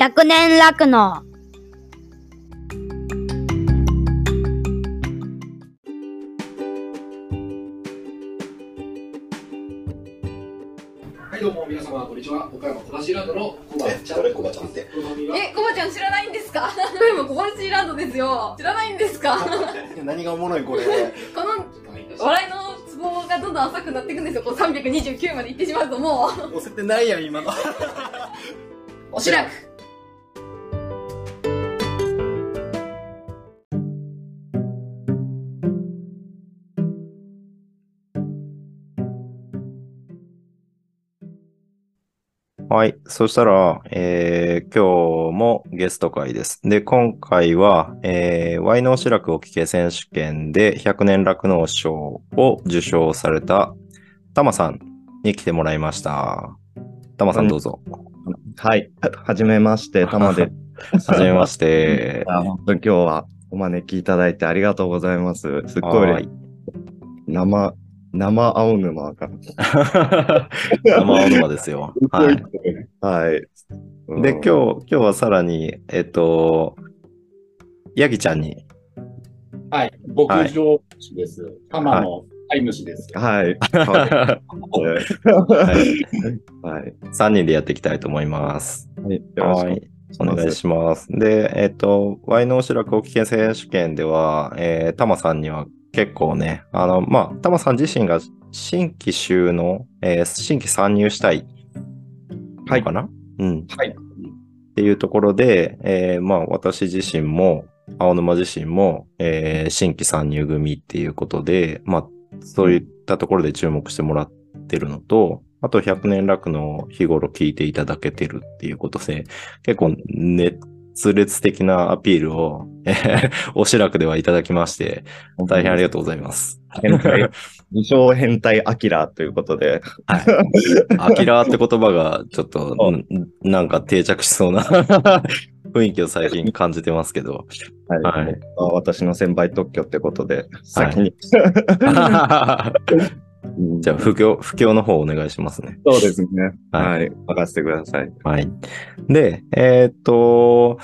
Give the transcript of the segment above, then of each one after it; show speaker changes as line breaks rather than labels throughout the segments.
100年楽の
はい、どうも皆様、こんにちは。岡山小橋ランドのコバちゃん。
誰？コバちゃんって
え、コバちゃん知らないんですか？今小橋ランドですよ。知らないんですか？
何がおもろいこれ。
この笑いのツボがどんどん浅くなっていくんですよ。こう329まで行ってしまうともう、
押せてないやん、今の。
おしらく。
はい。そしたら、えー今日もゲスト会です。で、今回は、えー、ワイノーシラクお聞け選手権で100年酪農賞を受賞されたタマさんに来てもらいました。タマさんどうぞ。
はい。ははじめまして、たまで。
はじめまして。
あ本当に今日はお招きいただいてありがとうございます。すっごい生、生青沼が。
生青沼ですよ。はい。
はい。うん
で、今日、今日はさらに、えっと、ヤギちゃんに、
はい、牧場主です。玉の飼い主です。
はい。
は
はい。はい。
3人でやっていきたいと思います。
はい。よろしく
はい。お願いします。で、えっ、と、ワイノーシラクお聞け選手権では、えー、タマさんには結構ね、あの、まあ、タマさん自身が新規収納、えー新規参入したいのかな、うん。
はい。
っていうところで、えーまあ、私自身も、青沼自身も、えー新規参入組っていうことで、まあ、そういったところで注目してもらってるのと、あと100年楽の日頃聞いていただけてるっていうことで、結構熱烈的なアピールを、えーおしらくではいただきまして、大変ありがとうございます。
変態、自称変態アキラということで。
はい。アキラーって言葉がちょっと、んなんか定着しそうな 雰囲気を最近感じてますけど。
はい。
はい
あ私の先輩特許ってことで、先に。うん
じゃあ、不況、不況の方お願いしますね。
そうですね。
は
はい。任せてください。
はい。で、えーっと、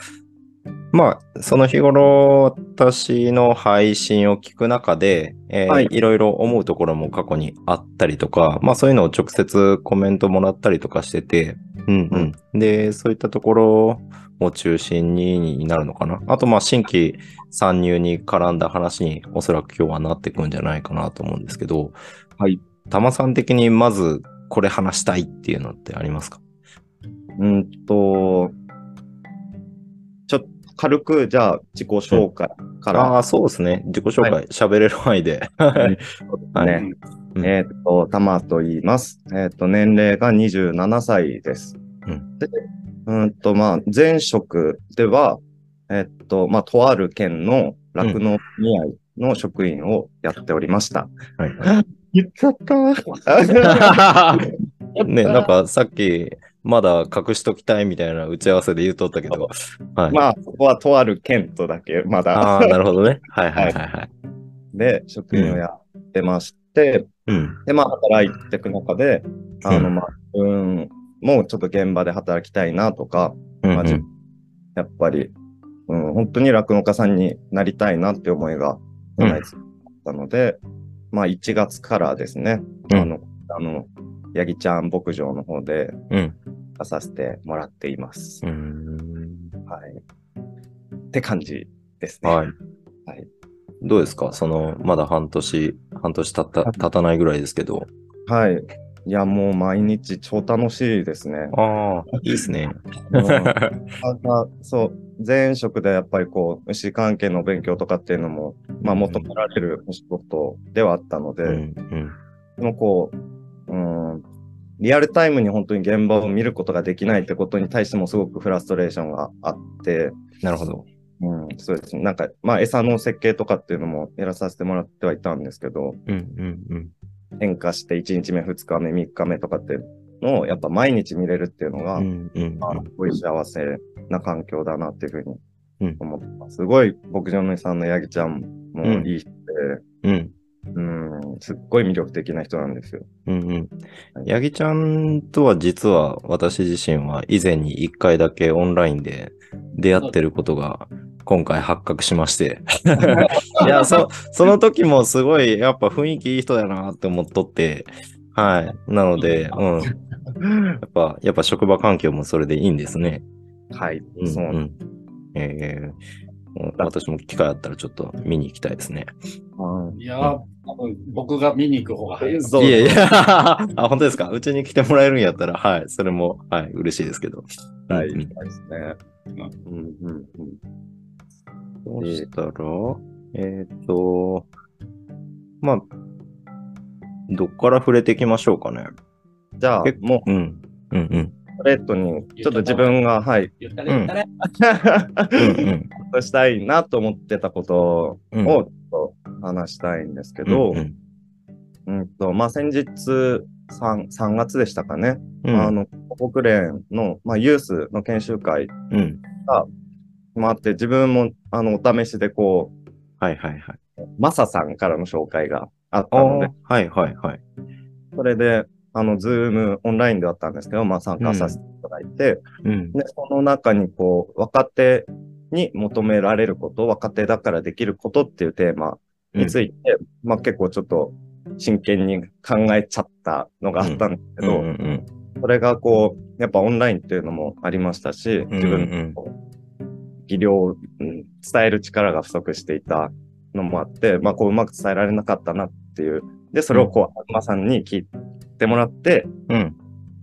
まあ、その日頃、私の配信を聞く中で、えー
はい
いろいろ思うところも過去にあったりとか、まあそういうのを直接コメントもらったりとかしてて、うんうん。で、そういったところを中心になるのかな。あと、まあ新規参入に絡んだ話におそらく今日はなってくんじゃないかなと思うんですけど、
はい。
たまさん的にまずこれ話したいっていうのってありますか？
うんと、ちょっと軽く、じゃあ自己紹介から。
ああ、そうですね。自己紹介、喋、れる範囲で。はい
ね。
うん
えっ、と、たまと言います。えっ、と、年齢が27歳です。
うん
で、うんと、まあ、前職では、えっ、と、まあ、とある県の酪農組合の職員をやっておりました。
はい
言っちゃった。
ね、なんかさっき、まだ隠しときたいみたいな打ち合わせで言うとったけど。はい。
まあ、ここはとある県とだけ、まだ。
ああ、なるほどね。はいはいはいはい。
で、職員をやってまして、
うん。
で、まあ、働いていく中で、あの、
うん
まあ、うん、もうちょっと現場で働きたいなとか、
うん
まあ自分やっぱり、うん、本当に酪農家さんになりたいなって思いが、
うん
あったので、まあ、1月からですね、
うん
あの、あの、ヤギちゃん牧場の方で
うん。
出させてもらっています。
うーん。
はい。って感じですね。
はい。
はい
どうですか？その、まだ半年、半年経った、経たないぐらいですけど。
はい。いや、もう毎日超楽しいですね。
ああ、いいですね。
そう、前職でやっぱりこう、牛関係の勉強とかっていうのも、まあ求められるお仕事ではあったので、
うん、うん。
でもこう、うん、リアルタイムに本当に現場を見ることができないってことに対してもすごくフラストレーションがあって、
なるほど。
うん、そうですね。なんか、まあ餌の設計とかっていうのもやらさせてもらってはいたんですけど、
うん、うん、うん。
変化して1日目、2日目、3日目とかっていうのをやっぱ毎日見れるっていうのが、
うん、うん。
あのすごい幸せな環境だなっていうふうに
うん
思ってます。すごい牧場主さんのヤギちゃんもいい人で、
うん。
うん、うん、すっごい魅力的な人なんですよ。
うんうん。ヤギちゃんとは実は私自身は以前に一回だけオンラインで出会ってることが今回発覚しまして。いや、そ、その時もすごいやっぱ雰囲気いい人だなって思っとって。はい。なので、うん。やっぱ、やっぱ職場環境もそれでいいんですね。
はい、
うん、
そう
うん。えーうん私も機会あったらちょっと見に行きたいですね。
はい
いやー、多分僕が見に行く方が早い。
そう
いやいや、あ、本当ですか？うちに来てもらえるんやったら、はい、それも、はい、嬉しいですけど。
はい、
うん
そうですね。うんうんうん
そうしたら、えっ、と、まあ、どっから触れていきましょうかね。
じゃあ
結、
もう、
うん。うんうん。
ストレートに、ちょっと自分が、はい、
言ったね、言ったね。
したいなと思ってたこと
うん
をちょっと話したいんですけど、
うん
うんと、まあ、先日3、3月でしたかね、
うん。
あの、国連の、まあ、ユースの研修会
うん。
もあって、自分も、あの、お試しでこ
はいはいはい。
う、マサさんからの紹介があっ
あ
たので、
はいはいはい。
それで、あの、ズームオンラインであったんですけど、まあ、参加させていただいて、
うん。
で、その中に、こう、若手に求められること、若手だからできることっていうテーマについて、まあ結構ちょっと真剣に考えちゃったのがあったんですけど、
うんうん
それがこう、やっぱオンラインっていうのもありましたし、
ん
自分の技量、うん伝える力が不足していたのもあって、まあこううまく伝えられなかったなっていう。で、それをこう、東さんに聞いてもらって、
うん。うん。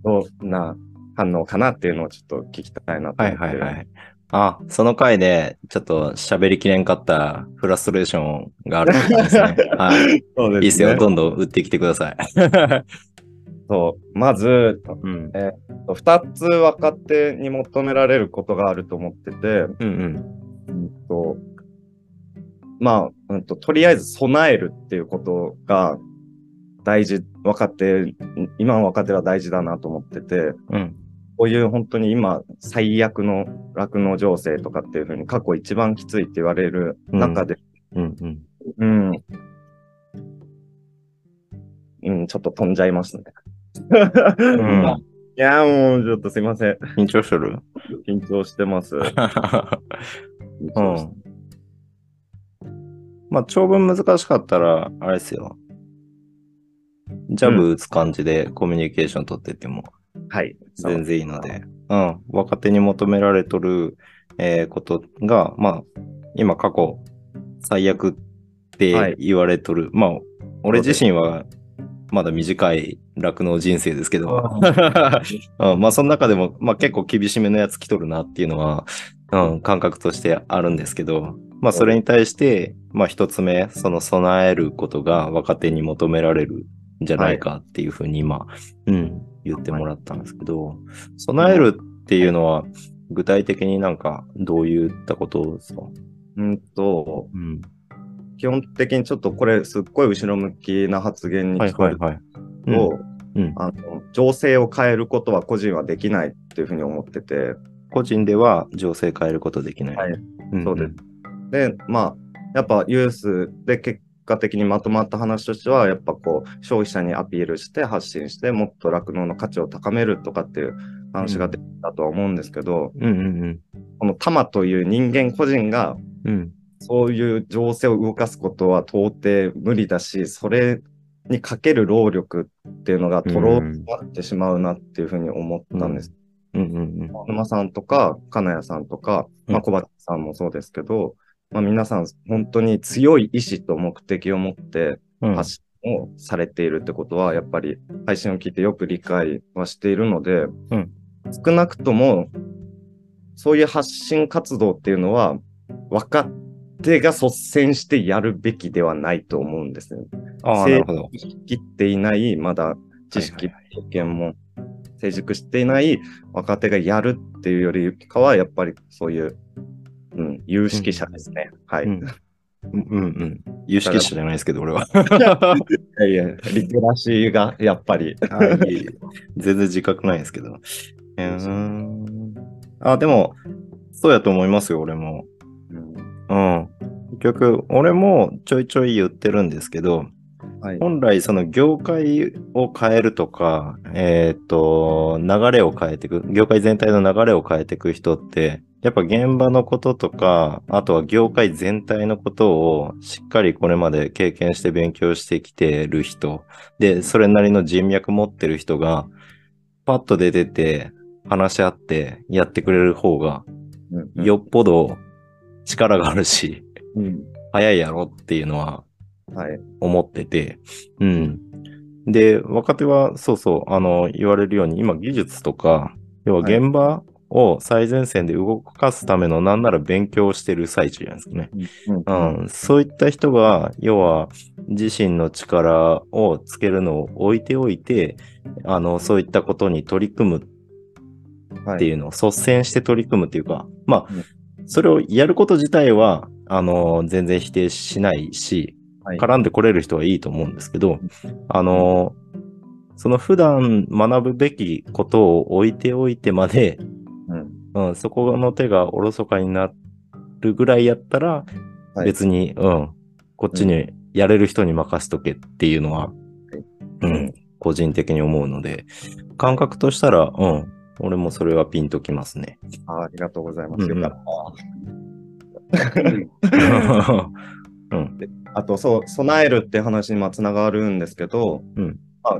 どんな反応かなっていうのをちょっと聞きたいなと
は
思って。
いはいはい。あ、その回で、ちょっと喋りきれんかったフラストレーションがあるんですね。はい。
そう
いいですよ。どんどん打ってきてください。
そう。まず、
うん。
二つ若手に求められることがあると思ってて、
うんうん。
うんとまあ、うんと、とりあえず備えるっていうことが大事、若手、今の若手は大事だなと思ってて、
うん。
こういう本当に今最悪の酪農情勢とかっていうふうに過去一番きついって言われる中で、
うんうん。
うん、うん、ちょっと飛んじゃいますね。
うん
いやーもうちょっとすいません。
緊張してる
緊張してます。
うん。まあ、長文難しかったら、あれですよ。ジャブ打つ感じでコミュニケーション取ってっても
はい。
全然いいので、うん。若手に求められとる、えーことが、まあ、今過去最悪って言われとる。まあ、俺自身はまだ短い酪農人生ですけど、うん、まあ、その中でも、まあ結構厳しめのやつ来とるなっていうのは、うん、感覚としてあるんですけど、まあそれに対して、まあ一つ目、その備えることが若手に求められるんじゃないかっていうふうに今、うん、言ってもらったんですけど、備えるっていうのは具体的になんかどういったことですか？
うんと、
うん。
基本的にちょっとこれすっごい後ろ向きな発言に
はい
聞こえる
はいはい。
と、
うん。
あの、情勢を変えることは個人はできないっていうふうに思ってて、
個人では情勢変えることできない。
はい
ん
そうです。で、まあ、やっぱユースで結果的にまとまった話としては、やっぱこう、消費者にアピールして発信して、もっと酪農の価値を高めるとかっていう話が出てたとは思うんですけど、
うんうん
このタマという人間個人が、
うん。うん。
そういう情勢を動かすことは到底無理だし、それにかける労力っていうのがとろになってしまうなっていうふうに思ったんです。
うんうん
沼さんとか、金谷さんとか、まあ、
うん
小畑さんもそうですけど、まあ、皆さん本当に強い意志と目的を持って
うん。
発信をされているってことは、やっぱり配信を聞いてよく理解はしているので、
うん
少なくとも、そういう発信活動っていうのは、若手が率先してやるべきではないと思うんですね。
ああ、なるほど。
切っていない、まだ知識、
はい
経験も成熟していない若手がやるっていうよりかは、やっぱりそういう、うん、有識者ですね。はい。
うんうんうん。有識者じゃないですけど、俺は。
いやいや、リテラシーがやっぱり。
全然自覚ないですけど。うーん。あ、でも、そうやと思いますよ、俺も。
うん
うん。結局、俺もちょいちょい言ってるんですけど、
はい。
本来その業界を変えるとか、えっ、と、流れを変えていく、業界全体の流れを変えていく人って、やっぱ現場のこととか、あとは業界全体のことをしっかりこれまで経験して勉強してきてる人、で、それなりの人脈持ってる人が、パッと出てて、話し合ってやってくれる方が、よっぽど力があるし、
うん
早いやろっていうのは
はい。
思ってて、うん。で、若手は、そうそう、あの、言われるように、今技術とか、要は
はい
現場を最前線で動かすためのなんなら勉強をしてる最中じゃないですかね。
うん
うん。そういった人が、要は自身の力をつけるのを置いておいて、あの、そういったことに取り組む
は
っていうのを率先して取り組むっていうか、まあ
うん、
それをやること自体は、あの、全然否定しないし、
はい。
絡んでこれる人はいいと思うんですけど、あの、その普段学ぶべきことを置いておいてまで、
うん。
うん、そこの手がおろそかになるぐらいやったら、
はい。
別に、うん、こっちにやれる人に任せとけっていうのは、うん、個人的に思うので、感覚としたら、うん、俺もそれはピンときますね。
あありがとうございます。
うん
よかった。
うん、
あと、そう、備えるって話にまあつながるんですけど、
うん。
まあ、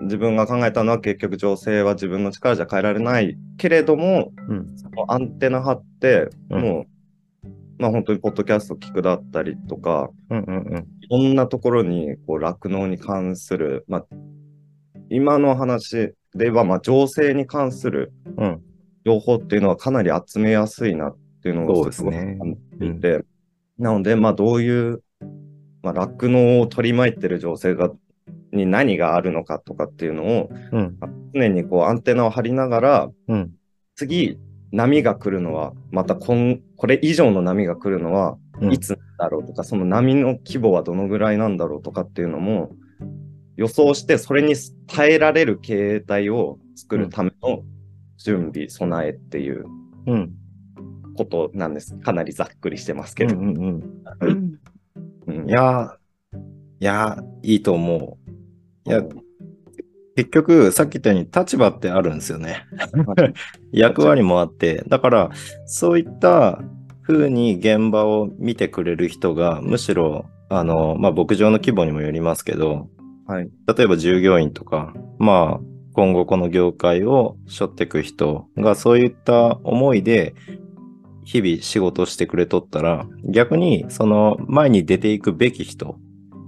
自分が考えたのは結局情勢は自分の力じゃ変えられないけれども、
うん、
アンテナ張って、
うん。
もう、まあ本当にポッドキャスト聞くだったりとか、
うん、うん、うん。
いろんなところにこう酪農に関する、まあ、今の話で言えば、まあ、情勢に関する
うん。
情報っていうのはかなり集めやすいなっていうのを
すすね
感じていて、なので、まあ、どういう、まあ、酪農を取り巻いてる情勢が、に何があるのかとかっていうのを、
うん、
常にこうアンテナを張りながら、
うん、
次、波が来るのは、またこんこれ以上の波が来るのは、
うん
いつだろうとか、その波の規模はどのぐらいなんだろうとかっていうのも予想して、それに耐えられる形態を作るための準備、備えっていう
うん、
ことなんです。かなりざっくりしてますけ
うん、
ど。
うん、うん。
うん
いやー、いやー、いいと思う。いや、結局、さっき言ったように立場ってあるんですよね。役割もあって、だから、そういった風に現場を見てくれる人が、むしろ、あの、まあ、牧場の規模にもよりますけど、
はい。
例えば従業員とか、まあ、今後この業界を背負っていく人がそういった思いで日々仕事してくれとったら、逆にその前に出ていくべき人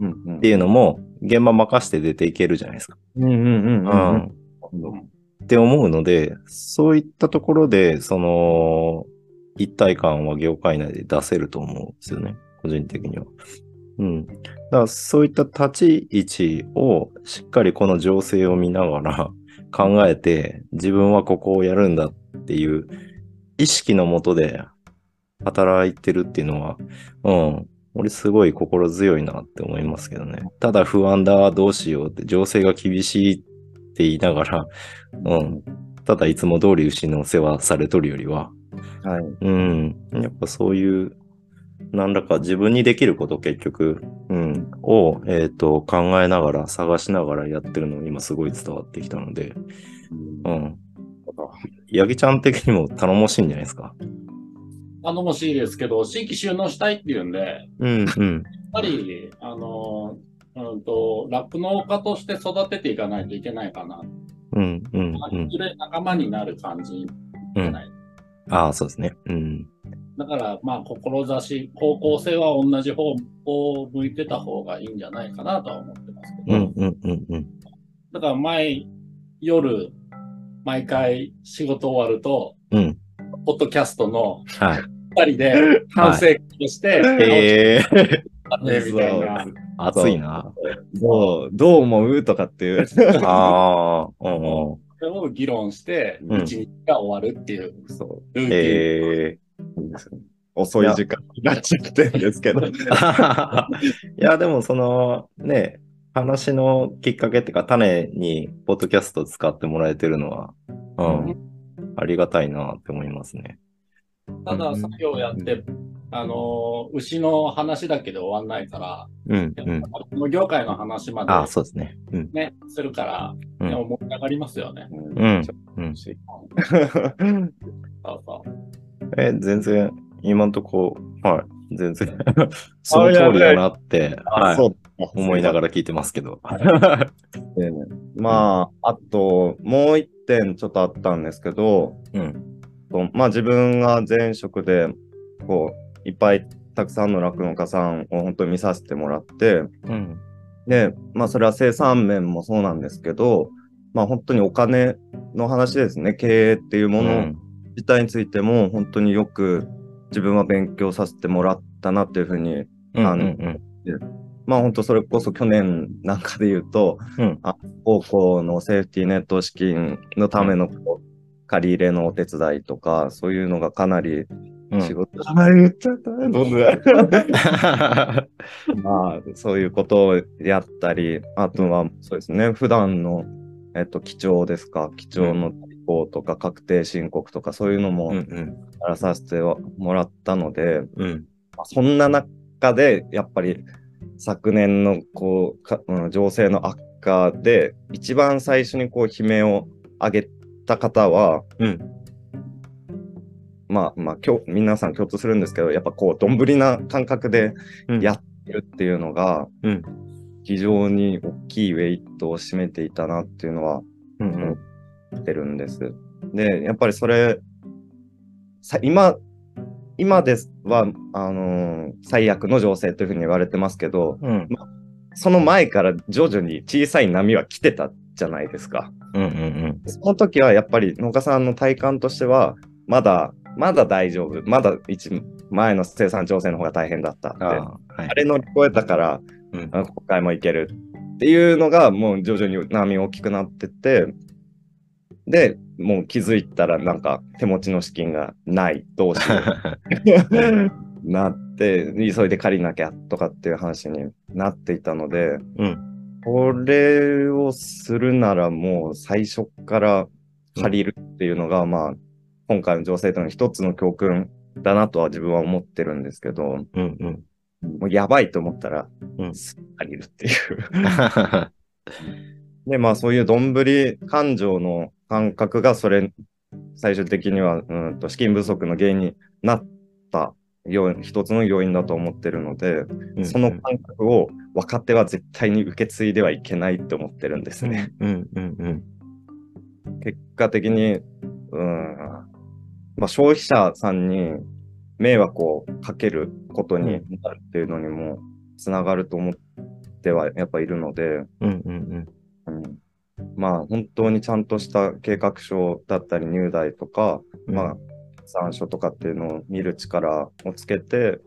うんうん
っていうのも現場任して出ていけるじゃないですか。
うんうんうん
う
うん
ん。って思うので、そういったところで、その、一体感は業界内で出せると思うんですよね。個人的には。うん。だからそういった立ち位置をしっかりこの情勢を見ながら考えて、自分はここをやるんだっていう意識のもとで働いてるっていうのは、うん。俺すごい心強いなって思いますけどね。ただ不安だ、どうしようって、情勢が厳しいって言いながら、うん。ただいつも通り牛の世話されとるよりは、
はい。
うん。やっぱそういう、何らか自分にできること結局、うん、を、えっ、と、考えながら、探しながらやってるの今すごい伝わってきたので、うん。ヤギちゃん的にも頼もしいんじゃないですか。
頼もしいですけど、新規収納したいっていうんで、やっ
うん、うん。
ぱり、あの、うんと、酪農家として育てていかないといけないかな。
うん、うん、うん
仲間になる感じ
うん。
じゃない。
ああ、そうですね。うん。
だから、まあ、志、方向性は同じ方を向いてた方がいいんじゃないかなとは思ってますけど、
うん、うん、うん、うん。
だから、毎夜、毎回仕事終わると、
うん。
ポッドキャストの
はい。
二人で反省して、
ええー、
あねみたいな。
熱いな。
どう、どう思う？とかっていう。
ああ、うん、うん。
それを議論して、
うん
一日が終わるっていう
そう。
ルーティン。
え
いいですね遅い時間になっちゃってるんですけど。
え いや、でもそのね、話のきっかけっていうか、種にポッドキャスト使ってもらえてるのは、うん、ありがたいなって思いますね。
ただ作業やって、あの、牛の話だけで終わんないから、
うん、うん。
この業界の話ま
あ、
で
そうですね。うん。
ね、するから、
うん
でも盛り上がりますよね。
うん。うん。
そうそう。
え、全然、今んとこ、はい。全然、その通りだなって、はい。
そう
思いながら聞いてますけど。
まあ、あと、もう一点ちょっとあったんですけど、
うん。
まあ自分が前職で、こう、いっぱいたくさんの酪農家さんを本当に見させてもらって、
うん。
で、まあそれは生産面もそうなんですけど、まあ本当にお金の話ですね、経営っていうもの自体についても本当によく自分は勉強させてもらったなっていうふうに、
うん。うん。
あの
うん。
まあ本当それこそ去年なんかで言うと、
うん
あ高校のセーフティーネット資金のためのこう借り入れのお手伝いとか、そういうのがかなり
うん
仕事、あ言っちゃったね、どんどん まあ、そういうことをやったり、あとは、そうですね、普段の、えっと、記帳ですか、記帳の代行とか、確定申告とか、そういうのも
うん。
や
うん。
らさせてもらったので、
うん。
まあそんな中で、やっぱり、昨年の、こう、かうん情勢の悪化で、一番最初に、こう、悲鳴を上げた方は、
うん。
まあ、まあ、今日、皆さん共通するんですけど、やっぱこう、どんぶりな感覚で
うん
やってるっていうのが、
うん。
非常に大きいウェイトを占めていたなっていうのは
うん。うん。
言ってるんです。で、やっぱりそれ、さ今、今ですは、あのー最悪の情勢というふうに言われてますけど、
うん。
その前から徐々に小さい波は来てたじゃないですか。
うん。うん。
その時はやっぱり農家さんの体感としては、まだ、まだ大丈夫。まだ一前の生産調整の方が大変だったって。
あ
あ
あ、はい。
れ乗り越えたから、
うん。
あ今回もいけるっていうのがもう徐々に波大きくなってって、で、もう気づいたらなんか手持ちの資金がない、どうしよう なって、急いで借りなきゃとかっていう話になっていたので、
うん。
これをするならもう最初から借りるっていうのが、まあ、今回の情勢との一つの教訓だなとは自分は思ってるんですけど、
うん。うん。
もうやばいと思ったら、
うん
すぐ借りるっていう。で、まあそういうどんぶり感情の感覚がそれ、最終的には、うんと資金不足の原因になった要因一つの要因だと思ってるので、その感覚を若手は絶対に受け継いではいけないと思ってるんですね。
うん。うん。うん。
結果的に、うん、まあ消費者さんに迷惑をかけることになるっていうのにもつながると思ってはやっぱいるので、
うん。うん。
うんまあ本当にちゃんとした計画書だったり入台とか、
うん。
まあ参書とかっていうのを見る力をつけて、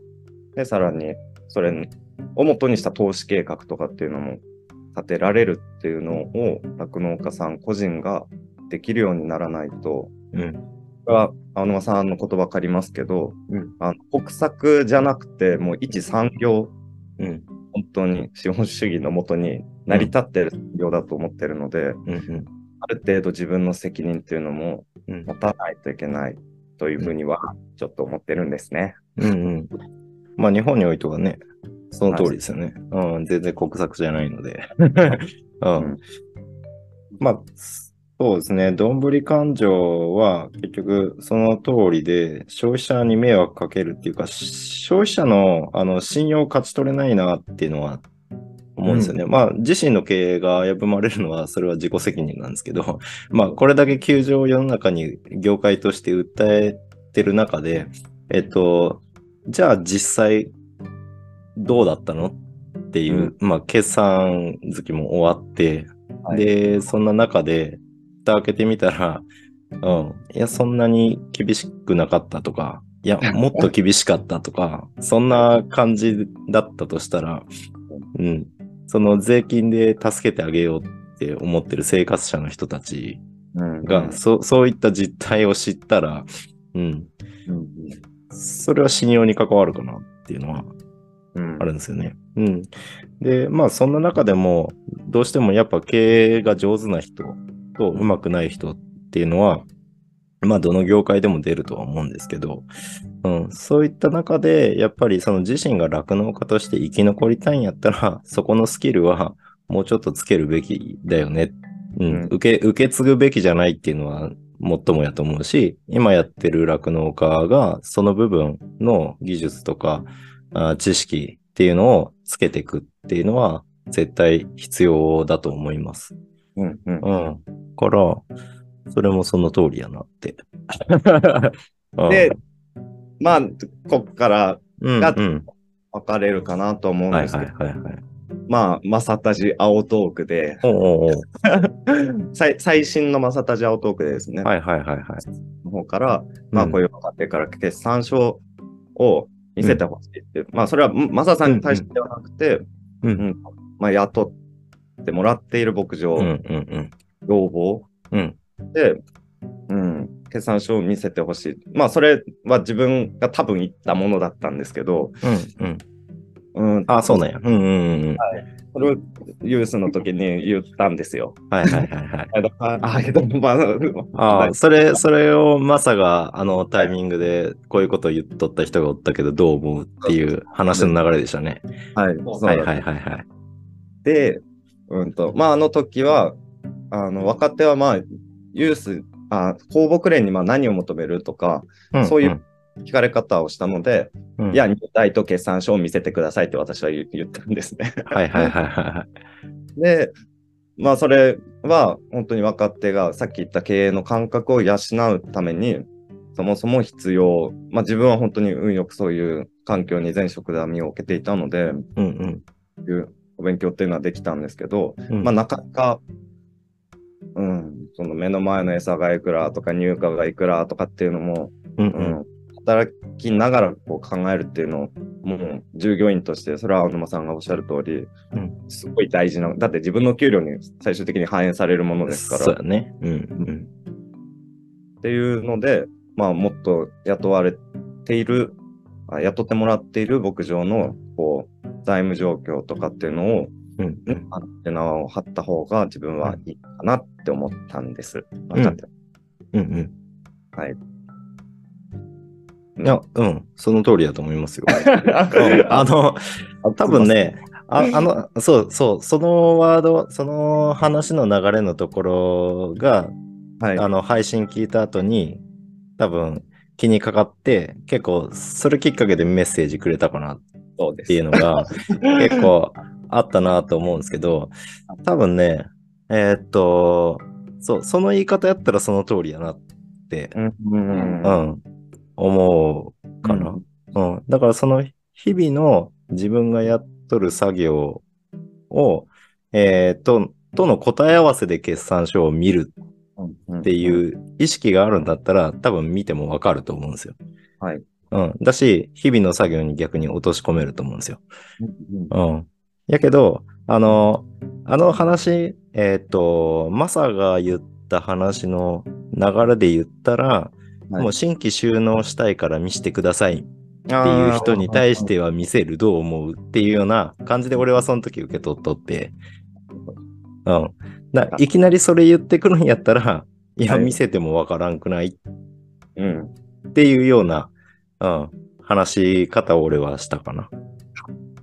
で、さらにそれを元にした投資計画とかっていうのも立てられるっていうのを酪農家さん個人ができるようにならないと、
うん。
これは青沼さんの言葉借りますけど、
うん
あの国策じゃなくてもう一産業
うん。
本当に資本主義のもとに成り立ってる産業だと思ってるので、
うん。うん。
ある程度自分の責任っていうのも
うん
持たないといけないというふうにはちょっと思ってるんですね。
うんうん。まあ日本においてはね、その通りですよね。うん、全然国策じゃないので。うん。
ん
まあ、そうですね。どんぶり勘定は結局その通りで消費者に迷惑かけるっていうか、消費者のあの信用を勝ち取れないなっていうのは思うんですよね。まあ自身の経営が危ぶまれるのはそれは自己責任なんですけど、まあこれだけ窮状を世の中に業界として訴えてる中で、えっと、じゃあ実際どうだったのっていう、まあ決算月も終わって、
はい。
で、そんな中で、蓋開けてみたら、うん、いや、そんなに厳しくなかったとか、いや、もっと厳しかったとか、そんな感じだったとしたら、うん、その税金で助けてあげようって思ってる生活者の人たち
うん
が、そ そういった実態を知ったら、うん、
うん
それは信用に関わるかなっていうのは
うん
あるんですよね。うん。で、まあそんな中でも、どうしてもやっぱ経営が上手な人とうまくない人っていうのは、まあ、どの業界でも出るとは思うんですけど、うん、そういった中で、やっぱりその自身が酪農家として生き残りたいんやったら、そこのスキルはもうちょっとつけるべきだよね。うん、
うん
受け、受け継ぐべきじゃないっていうのは、もっともやと思うし、今やってる酪農家が、その部分の技術とか、あ知識っていうのをつけていくっていうのは、絶対必要だと思います。
うんうん
うん。から、それもその通りやなって。うん
で、まあ、こっから
うん、
が
うん。
分かれるかなと思うん
はい
ですけど。まあ、マサタジ青トークで、
おうおう
最 最新のマサタジ青トークでですね、
はいはいはいはい。
の方から、まあ、こういう若手から決算書を見せてほしいっていう、まあ、それはんマサさんに対してではなくて、
うん
うんまあ、雇ってもらっている牧場、
うんうんうん。
要望
うん。
で、うん、決算書を見せてほしい。まあ、それは自分が多分言ったものだったんですけど、
うんうん。
うん、
あ、そうなんや。うんうんうん。
それをユースの時に言ったんですよ。
はいはいはいはい。
あ、あ、
それ、それをマサがあのタイミングでこういうことを言っとった人がおったけどどう思うっていう話の流れでしたね。
はい、
はいはいはいはい。
で、うんと、まあ、あの時は、あの、若手はまあ、ユース、あ、公募連にまあ何を求めるとか、
ん
そういう聞かれ方をしたので、
うん
いや、入隊と決算書を見せてくださいって私は言言ったんですね。
はいはいはいはい。
で、まあ、それは本当に若手がさっき言った経営の感覚を養うために、そもそも必要。まあ、自分は本当に運よくそういう環境に前職では身を置けていたので、
うんうん
いうお勉強っていうのはできたんですけど、
うん。
まあ、なかなか、うん、その目の前の餌がいくらとか入荷がいくらとかっていうのも、
うんうん。
うん、働きながらこう考えるっていうのを、もう従業員として、それは青沼さんがおっしゃる通り、
うん。
すごい大事な、だって自分の給料に最終的に反映されるものですから、
そうやね。うんうん。
っていうので、まあ、もっと雇われている、あ雇ってもらっている牧場のこう財務状況とかっていうのを、
うんうん
アンテナを張った方が自分はいいかなって思ったんです。
ん
分かって
うんうん。
はい。
いや、うん、その通りだと思いますよ。うんあの、多分ね、ああの、そうそう、そのワード、その話の流れのところが、
はい。
あの、配信聞いた後に、多分気にかかって、結構、それきっかけでメッセージくれたかなっ
そうです。
ていうのが、結構あったなと思うんですけど、多分ね、えーっと、そう、その言い方やったらその通りやなって、
うん。うん
うん、思うかな。うん。だからその日々の自分がやっとる作業を、えーと、との答え合わせで決算書を見る
うん。
っていう意識があるんだったら、多分見てもわかると思うんですよ。
はい。
うん。だし、日々の作業に逆に落とし込めると思うんですよ。
うん。
うん。やけど、あの、あの話、えっ、と、マサが言った話の流れで言ったら、
はい
もう新規収納したいから見せてくださいっていう人に対しては見せるどう思うっていうような感じで俺はその時受け取っとって、うん。だいきなりそれ言ってくるんやったら、いや、
はい
見せてもわからんくない
うん。
っていうような、うん、話し方を俺はしたかな。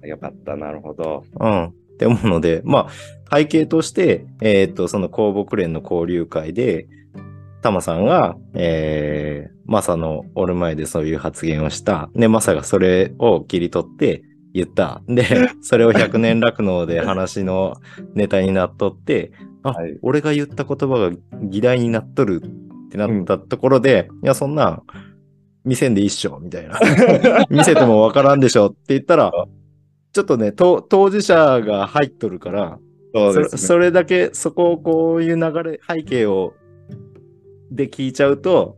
よかった。なるほど。
うん。って思うので、まあ、背景として、えーっと、その公募連の交流会で、タマさんが、えー、マサのおる前でそういう発言をした。で、マサがそれを切り取って言った。で、それを100年酪農で話のネタになっとって、あ、
はい
俺が言った言葉が議題になっとるってなったところで、いや、そんな、見せんでいいっしょ、みたいな。見せてもわからんでしょって言ったら、ちょっとね、と当事者が入っとるから、そ
うですね。
それだけ、そこをこういう流れ、背景を、で聞いちゃうと、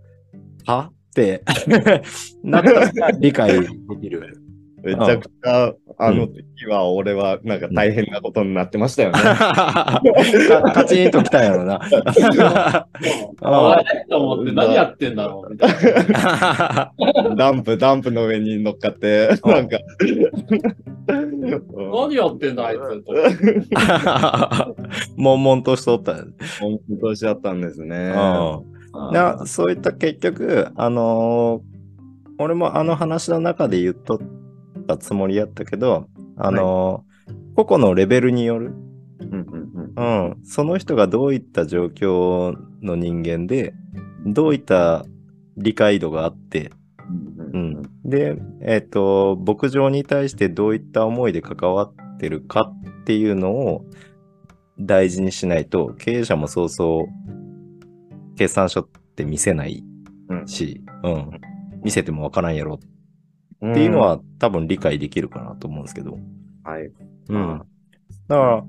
は？って なったら理解できる。
めちゃくちゃ、あの時は俺はなんか大変なことになってましたよね。
かカチンときたんやろな。
ああれと思って何やってんだろうみたいな。
ダンプ、ダンプの上に乗っかって、なんか、
何やってんだあいつと。
悶々としとったんや
本当しちゃったんですね。
うんなそういった結局、あのー俺もあの話の中で言っとったつもりやったけど、あのー個々のレベルによる、
うんうんうん。
うん、その人がどういった状況の人間で、どういった理解度があって、
う
うんん、で、えっ、と、牧場に対してどういった思いで関わってるかっていうのを大事にしないと、経営者もそうそう決算書って見せない
うん。
し、うん、見せてもわからんやろ
うん
っていうのは、多分理解できるかなと思うんですけど。
はい。
うん。だから、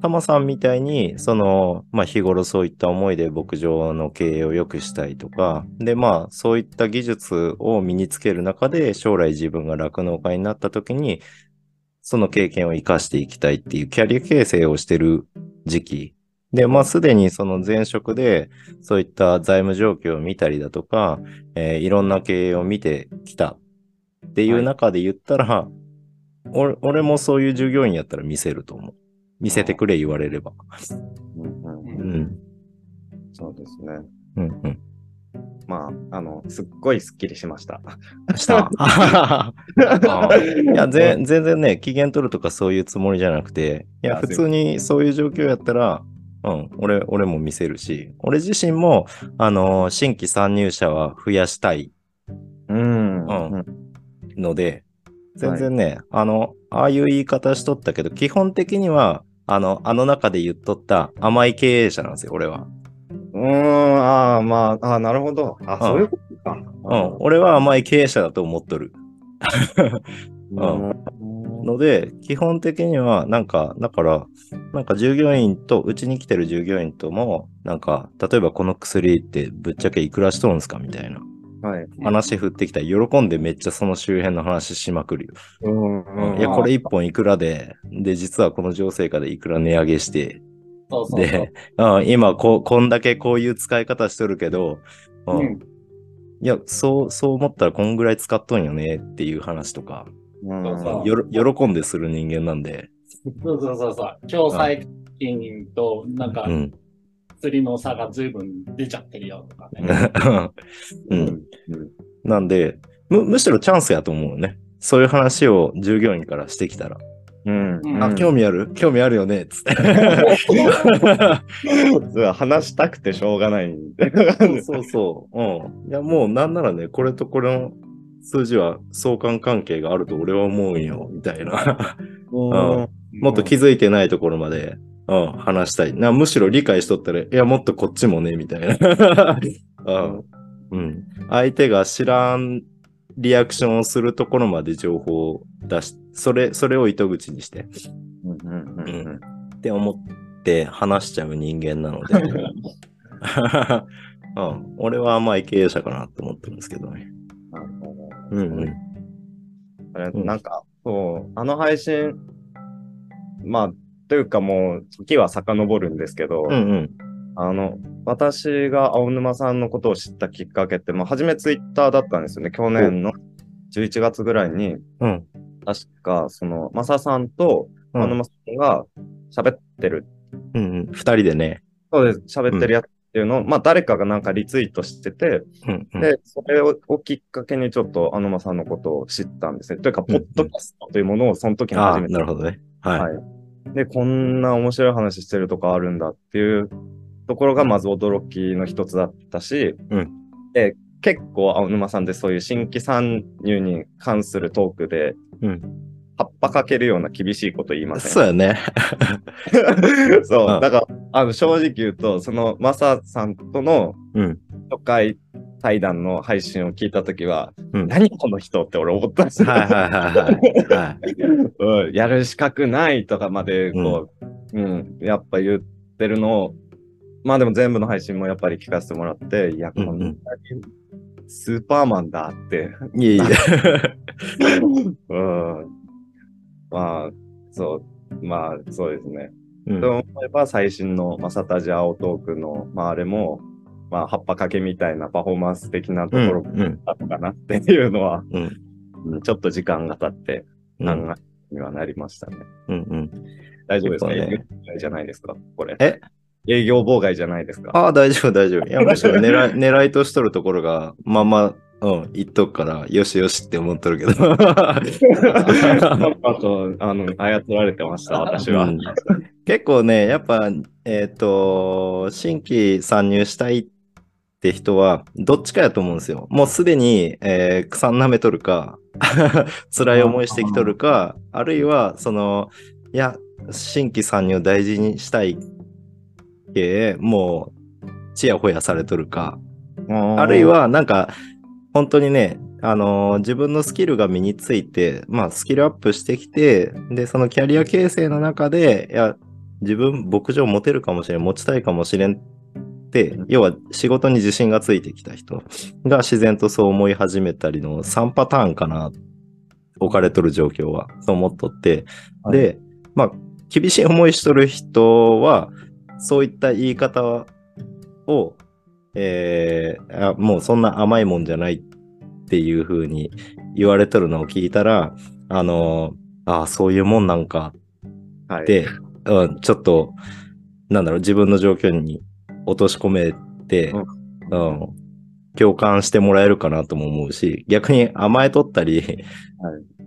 タマさんみたいに、その、まあ日頃そういった思いで牧場の経営を良くしたいとか、で、まあそういった技術を身につける中で、将来自分が酪農家になった時に、その経験を活かしていきたいっていうキャリア形成をしてる時期。で、まあすでにその前職で、そういった財務状況を見たりだとか、えーいろんな経営を見てきたっていう中で言ったら、俺俺もそういう従業員やったら見せると思う。見せてくれ言われれば。
うんうん。そうですね。
うんうん。
まあ、あの、すっごいスッキリしました。
した？あいや、ぜ全然ね、機嫌取るとかそういうつもりじゃなくて、いや、
あ
普通にそういう状況やったら、うん、俺、俺も見せるし、俺自身も、あのー新規参入者は増やしたいので、全然ね、あの、ああいう言い方しとったけど、基本的には、あの、あの中で言っとった甘い経営者なんですよ、俺は。
うーん、ああ、まあ、ああ、なるほど。あ、
ん
そういうことか。
うん、俺は甘い経営者だと思っとる。
うん。
ので、基本的には、なんか、だから、なんか従業員と、うちに来てる従業員とも、なんか、例えばこの薬ってぶっちゃけいくらしとるんすかみたいな
はい。
話振ってきたら、喜んでめっちゃその周辺の話しまくるよ。
うん
うんいや、これ一本いくらで、で、実はこの情勢下でいくら値上げして、
そうそうそう
で、うん今こう、こんだけこういう使い方しとるけど、うん
うん
いや、そう、そう思ったらこんぐらい使っとんよねっていう話とか、
うん
よろ喜んでする人間なんで、
そうそうそうそう。共済金となんか
うん。
釣りの差が随分出ちゃってるよとかね。
うん。
うん
なんで、む、むしろチャンスやと思うよね。そういう話を従業員からしてきたら。
うん。
うん
あ、興味ある？興味あるよねつって。
話したくてしょうがないんで。
そうそう。うん。いや、もうなんならね、これとこれの数字は相関関係があると俺は思うんよ、みたいな。
うん
もっと気づいてないところまで、うん、話したい。な、むしろ理解しとったら、いや、もっとこっちもね、みたいな。うん。うん。相手が知らんリアクションをするところまで情報を出し、それ、それを糸口にして、
うんうんうんうん
って思って話しちゃう人間なので、うん。俺は甘い経営者かなって思ってるんですけどね。
なるほど
うんうん。
あれ
うん
なんか、そう、あの配信、まあ、というかもう、時は遡るんですけど、
うんうん。
あの、私が青沼さんのことを知ったきっかけって、まあ、初めツイッターだったんですよね。去年の11月ぐらいに、
うん。
確か、その、マサさんと
うん
青沼さんが喋ってる、
うんうん。二人でね。
そうです、喋ってるやつっていうのを、まあ、誰かがなんかリツイートしてて、
うんうん。
で、それををきっかけにちょっと、アノマさんのことを知ったんですね。というか、
うん
ポッドキャストというものをその時に
ああ、
初めて。
なるほどね。はい。
はい。で、こんな面白い話してるとこあるんだっていうところがまず驚きの一つだったし、
うん
で、結構、青沼さんでそういう新規参入に関するトークで、
うん
葉っぱかけるような厳しいこと言いません？
そうやね。
そう
うん
だから、あの、正直言うと、その、マサさんとの
うん。
初回対談の配信を聞いたときは、
うん
何この人って俺思ったんですよ。やる資格ないとかまで、こう、うん、やっぱ言ってるのを、まあでも全部の配信もやっぱり聞かせてもらって、いや、こんなにスーパーマンだって、
いえいえ。
うん、まあ、そう、まあ、そうですね。
うん
と思えば最新のマサタジ青トークの、まああれも、まあ葉っぱかけみたいなパフォーマンス的なところ
うんうん
だったのかなっていうのは、
うん
うんちょっと時間が経って
うん
考えにはなりましたね。
うんうん。
大丈夫ですか、
ね
えぐいじゃないですか？これ。
え？
営業妨害じゃないですか？
ああ、大丈夫、大丈夫。いや、むしろ狙い、狙いとしとるところが、まあまあ、うん、言っとくから、よしよしって思っとるけど。
あと、あの、操られてました、私は。
うん結構ね、やっぱ、えっ、と、新規参入したいって人は、どっちかやと思うんですよ。もうすでに、えー、草舐めとるか、辛い思いしてきとるか、あるいは、その、いや、新規参入大事にしたいけ、もう、ちやほやされとるか、あるい、は、なんか、本当にね、あのー自分のスキルが身について、まあ、スキルアップしてきて、で、そのキャリア形成の中で、いや、自分、牧場持てるかもしれん、持ちたいかもしれんって、要は仕事に自信がついてきた人が自然とそう思い始めたりの3パターンかな、置かれとる状況は、そう思っとって、
はい。
で、まあ、厳しい思いしとる人は、そういった言い方を、えーあもうそんな甘いもんじゃないっていう風に言われとるのを聞いたら、あのああ、そういうもんなんか
はい、
で、うん、ちょっと、なんだろう、自分の状況に落とし込めて、うん、共感してもらえるかなとも思うし、逆に甘えとったり、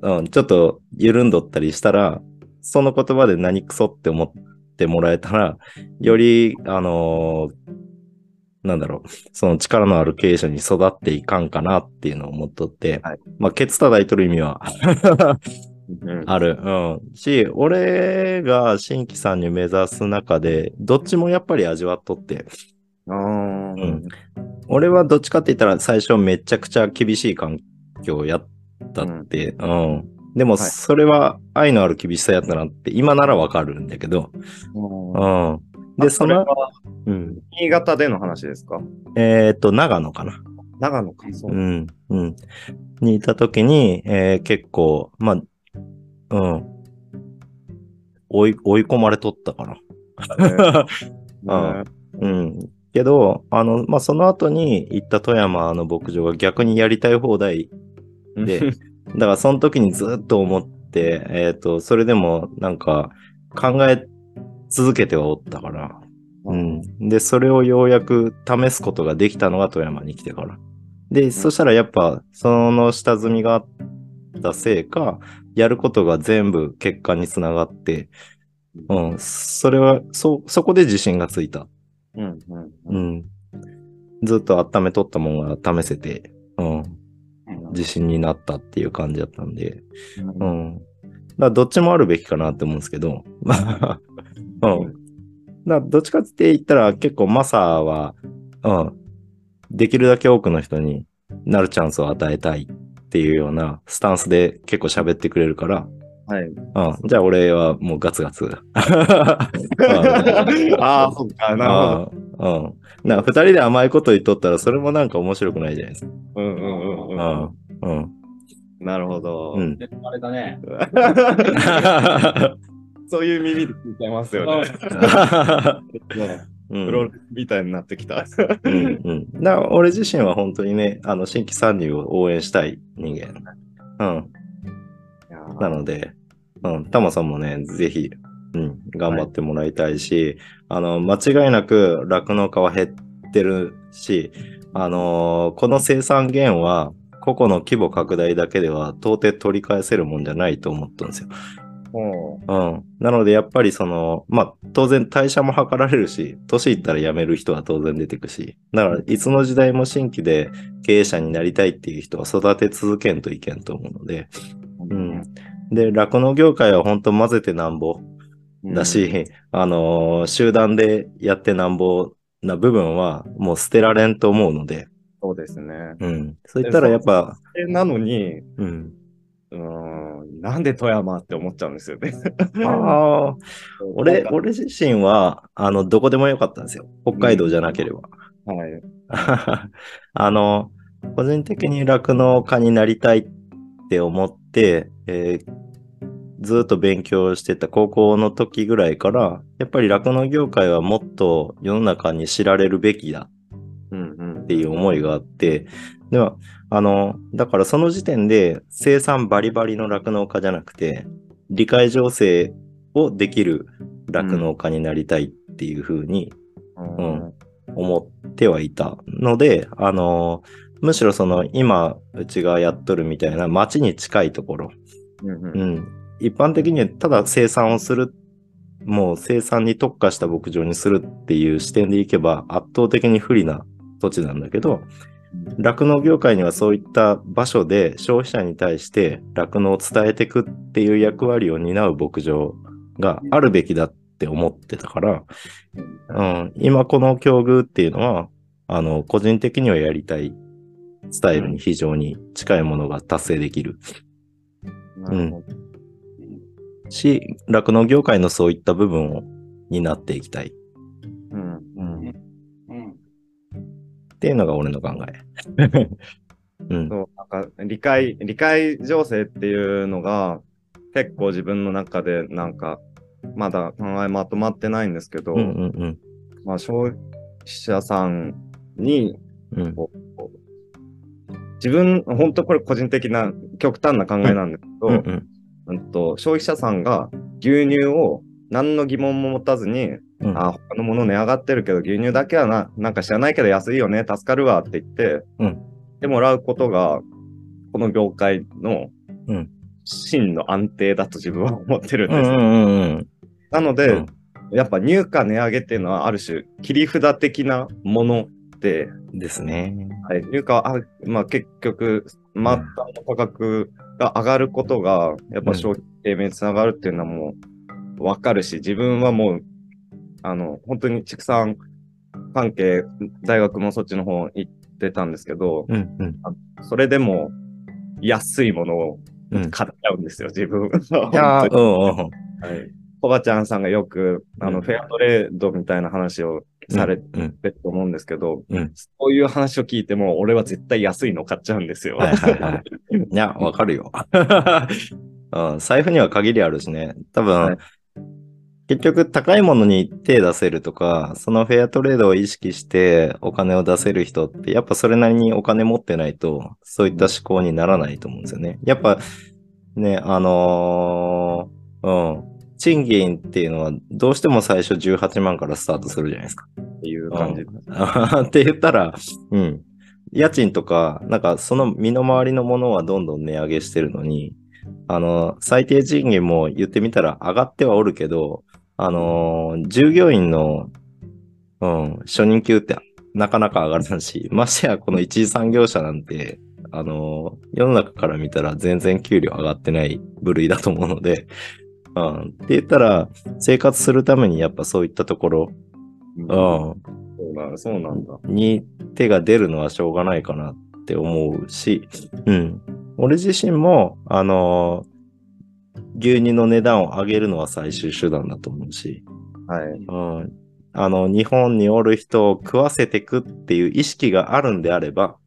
うん、ちょっと緩んどったりしたら、その言葉で何クソって思ってもらえたら、より、あのーなんだろう、その力のある経営者に育っていかんかなっていうのを思っとって、
はい。
まあ、ケツ叩いとる意味は
うん
ある。うん。し、俺が新規さんに目指す中で、どっちもやっぱり味わっとって、うん俺はどっちかって言ったら最初めちゃくちゃ厳しい環境をやったって、うん。でも、
はい
それは愛のある厳しさやったなって、今ならわかるんだけど、
うん
うん。で、その、うん。
新潟での話ですか？
えっ、と、長野かな。
長野か。そう
うん。うん。にいたときに、えー結構、まあ、うん。追い、追い込まれとったかな。
ね
うん。けど、あの、まあ、その後に行った富山の牧場が逆にやりたい放題で、だからその時にずっと思って、えっ、と、それでもなんか考え続けてはおったから、うん。で、それをようやく試すことができたのが富山に来てから。で、そしたらやっぱ、その下積みがあったせいか、やることが全部結果につながって、うん。それは、そ、そこで自信がついた。
うんうん。
ずっと温めとったもんが試せて、うん。自信になったっていう感じだったんで、うん。だどっちもあるべきかなって思うんですけど、まあ、うん。だどっちかって言ったら結構マサは、うん。できるだけ多くの人になるチャンスを与えたいっていうようなスタンスで結構喋ってくれるから、
はい。
うん。じゃあ俺はもうガツガツ。
ああ、そっか、なるほど。
ああうん。なんか二人で甘いこと言っとったらそれもなんか面白くないじゃないですか。
うんうんうん
う
うん。
ん。うん。
なるほど。
うん。
であれだね。
そういう耳で聞いちゃいますよね。プロレスみたいになってきた。
うんうん。だから俺自身は本当にね、あの、新規参入を応援したい人間。うん。なので、うん、タマさんもね、ぜひ、うん、頑張ってもらいたいし、あの、間違いなく酪農家は減ってるし、あのーこの生産減は、個々の規模拡大だけでは到底取り返せるもんじゃないと思ったんですよ。
も
うん。なので、やっぱりその、まあ、当然代謝も測られるし、年いったら辞める人は当然出てくし、だから、いつの時代も新規で経営者になりたいっていう人は育て続けんといけんと思うので、
う
うん。で、酪農業界は本当混ぜてなんぼだ、し、あのー集団でやってなんぼな部分はもう捨てられんと思うので、
そうですね。
うん。そういったらやっぱ、
えなのに、
うん。
うーん、なんで富山って思っちゃうんですよね。
ああ、俺、俺自身は、あの、どこでもよかったんですよ。北海道じゃなければ。
はい。
あの、個人的に酪農家になりたいって思って、えーずっと勉強してた高校の時ぐらいから、やっぱり酪農業界はもっと世の中に知られるべきだ
うんうん
っていう思いがあって、では、あの、だからその時点で生産バリバリの酪農家じゃなくて、理解情勢をできる酪農家になりたいっていうふうにうん思ってはいたので、あのむしろその今うちがやっとるみたいな街に近いところ、
うんうん。
うん、一般的にはただ生産をする、もう生産に特化した牧場にするっていう視点でいけば圧倒的に不利な土地なんだけど、酪農業界にはそういった場所で消費者に対して酪農を伝えていくっていう役割を担う牧場があるべきだって思ってたから、うん、今この境遇っていうのは、あの、個人的にはやりたいスタイルに非常に近いものが達成できる。
なるほど。
し、酪農業界のそういった部分を担っていきたいっていうのが俺の考え。うん。
そうなんか理解、理解情勢っていうのが結構自分の中でなんかまだ考えまとまってないんですけど、
うんうんうん。
まあ消費者さんに
うん
自分、本当これ個人的な極端な考えなんですけど、
うんうん
うんと消費者さんが牛乳を何の疑問も持たずに、
うん
あ他のもの値上がってるけど牛乳だけはななんか知らないけど安いよね助かるわって言って、
うん
でもらうことがこの業界の
うん
真の安定だと自分は思ってるんです。
うんうんうん
なので、
うん
やっぱ入荷値上げっていうのはある種切り札的なもので、
うん。ですね。
はい、入荷はあ、まあ、結局、末端の価格が上がることが、やっぱ消費低迷につながるっていうのはもう分かるし、自分はもう、あの、本当に畜産関係、大学もそっちの方行ってたんですけど、
うんうん。
それでも安いものを
うん
買っちゃうんですよ、自分。
いやー、うんうん。
はい。コバちゃんさんがよく、あの、
うん
フェアトレードみたいな話をされて
うん
ると思うんですけど、
うん
そういう話を聞いても、俺は絶対安いの買っちゃうんですよ。
はいはいはい。いや、わかるよ。うん、財布には限りあるしね。多分、
はい
結局高いものに手出せるとか、そのフェアトレードを意識してお金を出せる人って、やっぱそれなりにお金持ってないと、そういった思考にならないと思うんですよね。やっぱ、ね、あのーうん。賃金っていうのはどうしても最初18万からスタートするじゃないですか。
っていう感じ。
って言ったら、うん。家賃とか、なんかその身の回りのものはどんどん値上げしてるのに、あの、最低賃金も言ってみたら上がってはおるけど、あのー従業員の、うん、初任給ってなかなか上がらんし、ましてやこの一次産業者なんて、あのー世の中から見たら全然給料上がってない部類だと思うので、うん。って言ったら、生活するためにやっぱそういったところ、
うん
うん、
そうなんそうなんだ。
に手が出るのはしょうがないかなって思うし、うん。俺自身も、あのー牛乳の値段を上げるのは最終手段だと思うし、
はい。
うん。あの、日本におる人を食わせていくっていう意識があるんであれば、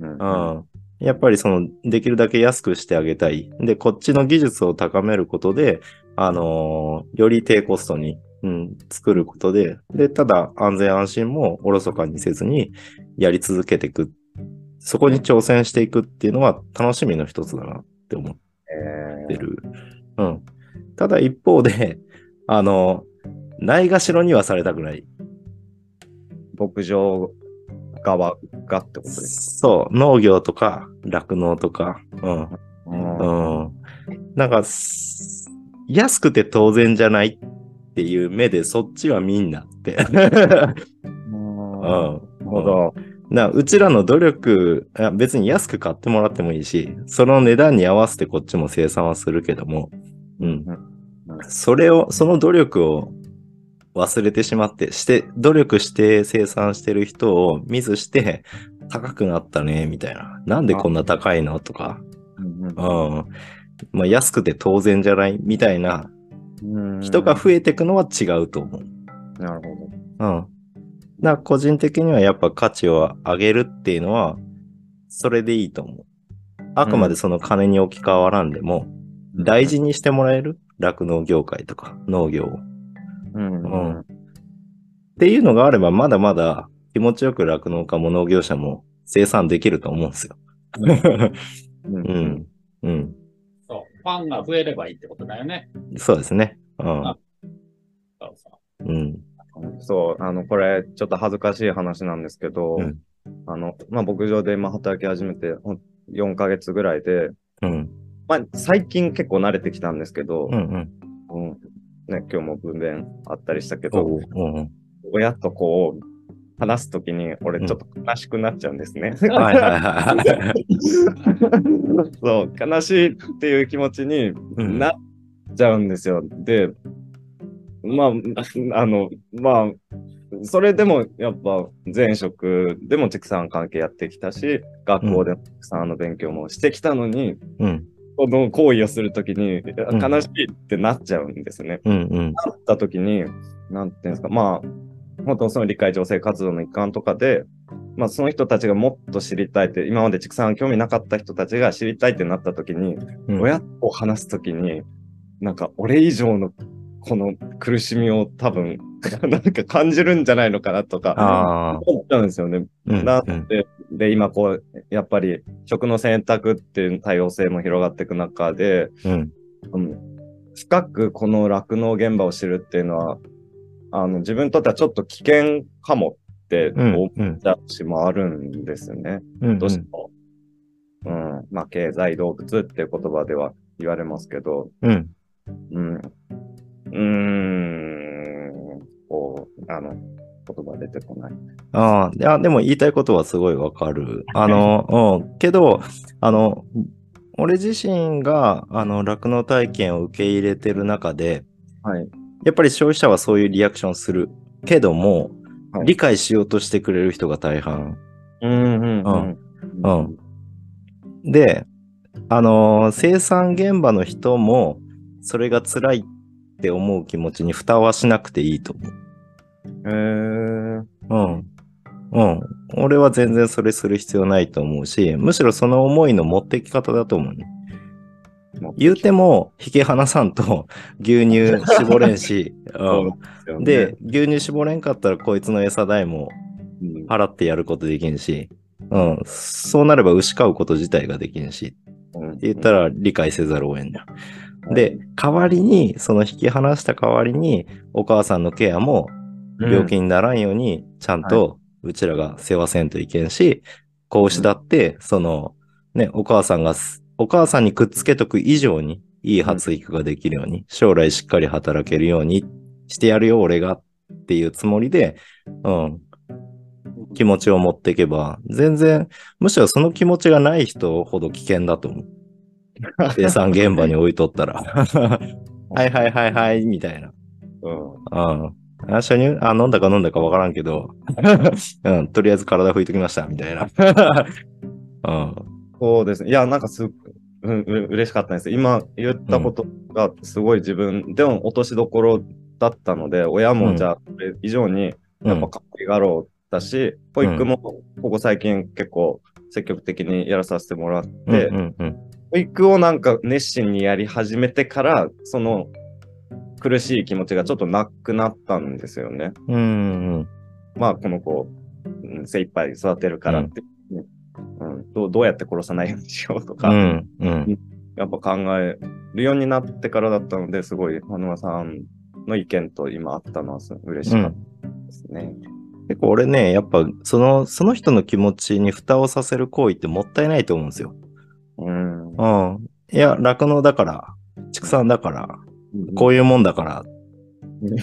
うん
うん。やっぱりその、できるだけ安くしてあげたい。で、こっちの技術を高めることで、あのーより低コストに、うん、作ることで、で、ただ安全安心もおろそかにせずにやり続けていく。そこに挑戦していくっていうのは楽しみの一つだなって思
え
ってる。うん。ただ一方で、あの、ないがしろにはされたくない。
ー牧場側がってことです
そう、農業とか、酪農とか、うん。
か。うん
うん。なんか、す安くて当然じゃないっていう目でそっちはみんなって。うん。
なるほど。
なうちらの努力あ、別に安く買ってもらってもいいし、その値段に合わせてこっちも生産はするけども、うん。それを、その努力を忘れてしまって、して、努力して生産してる人を見ずして、高くなったね、みたいな。なんでこんな高いの？とか、
うん
うん。まあ、安くて当然じゃない？みたいな
うん
人が増えていくのは違うと思う。
なるほど。
うん。だから個人的にはやっぱ価値を上げるっていうのは、それでいいと思う。あくまでその金に置き換わらんでも、大事にしてもらえる？酪農業界とか農業を。
うん
うんっていうのがあれば、まだまだ気持ちよく酪農家も農業者も生産できると思うんですよ。
うん
うん。うん。
そう。ファンが増えればいいってことだよね。
そうですね。うん。
あそうそう
うん。
そう、あの、これ、ちょっと恥ずかしい話なんですけど、
うん
あの、まあ、牧場で今働き始めてほん4ヶ月ぐらいで、
うん。
まあ、最近結構慣れてきたんですけど、
うんうん。
うんね、今日も分娩あったりしたけ
お
ど、
ううんうん。
親とこう、話すときに、俺ちょっと悲しくなっちゃうんですね。
はいはいはい。
そう、悲しいっていう気持ちに
うん
なっちゃうんですよ。で、まあ、あの、まあ、それでもやっぱ前職でも畜産関係やってきたし、学校でも畜産の勉強もしてきたのに、
うん。
この行為をするときに
ん
悲しいってなっちゃうんですね。
うんうん。
なったときに、なんていうんですか、まあ、本当その理解情勢活動の一環とかで、まあその人たちがもっと知りたいって、今まで畜産興味なかった人たちが知りたいってなったときに、
うん
親と話すときに、なんか俺以上のこの苦しみを多分、なんか感じるんじゃないのかなとか。思っちゃうんですよね。
うん
な
うんん
で、で、今こう、やっぱり食の選択っていう多様性も広がっていく中で、
うん。
うん、深くこの酪農現場を知るっていうのは、あの、自分にとってはちょっと危険かもって
うん
思っ
うん
ちゃうしもあるんですよね。
うん
どうしても。うん。まあ、経済動物っていう言葉では言われますけど、
うん。
うん。うーん。こう、あの、言葉出てこない。
ああ、いや、でも言いたいことはすごいわかる。あの、うん。けど、あの、俺自身が、あの、酪農体験を受け入れてる中で、
はい。
やっぱり消費者はそういうリアクションするけども、
はい
理解しようとしてくれる人が大半。
うん、うん、うん。
うん。で、あのー生産現場の人も、それが辛いって思う気持ちに蓋はしなくていいと思
へー。
う。うん。うん。俺は全然それする必要ないと思うし、むしろその思いの持っていき方だと思うね。言うても、引き離さんと 牛乳絞れんし、うん、で、牛乳絞れんかったらこいつの餌代も
うん、
払ってやることできんし、うん、そうなれば牛飼うこと自体ができんし、言ったら理解せざるを得んじゃん。で、代わりに、その引き離した代わりに、お母さんのケアも病気にならんように、ちゃんとうちらが世話せんといけんし、子牛だって、その、ね、お母さんがす、お母さんにくっつけとく以上に、いい発育ができるように、将来しっかり働けるようにしてやるよ、俺がっていうつもりで、うん、気持ちを持っていけば、全然、むしろその気持ちがない人ほど危険だと思う。生産現場に置いとったら。はいはいはいはい、みたいな。
うん。
うん。あ、初乳あ、飲んだか飲んだかわからんけど、うん、とりあえず体拭いときました、みたいな。うん。
そうですね。いや、なんかすっうん、う嬉しかったんです。今言ったことがすごい自分でも落としどころだったので、親
うん
もじゃあ、それ以上にやっぱかっこいいがろうだし、保育もここ最近結構積極的にやらさせてもらって、
うんうんうん
保育をなんか熱心にやり始めてから、その苦しい気持ちがちょっとなくなったんですよね。
うんうん
まあ、この子、うん精一杯育てるからって、うん。どう、どうやって殺さないようにしようとか、
うんうん。
やっぱ考えるようになってからだったので、すごい、花輪さんの意見と今あったのはす嬉しかったですね。
結構俺ね、やっぱその、その人の気持ちに蓋をさせる行為ってもったいないと思うんですよ。
うん。
うん。いや、酪農だから、畜産だから、こういうもんだから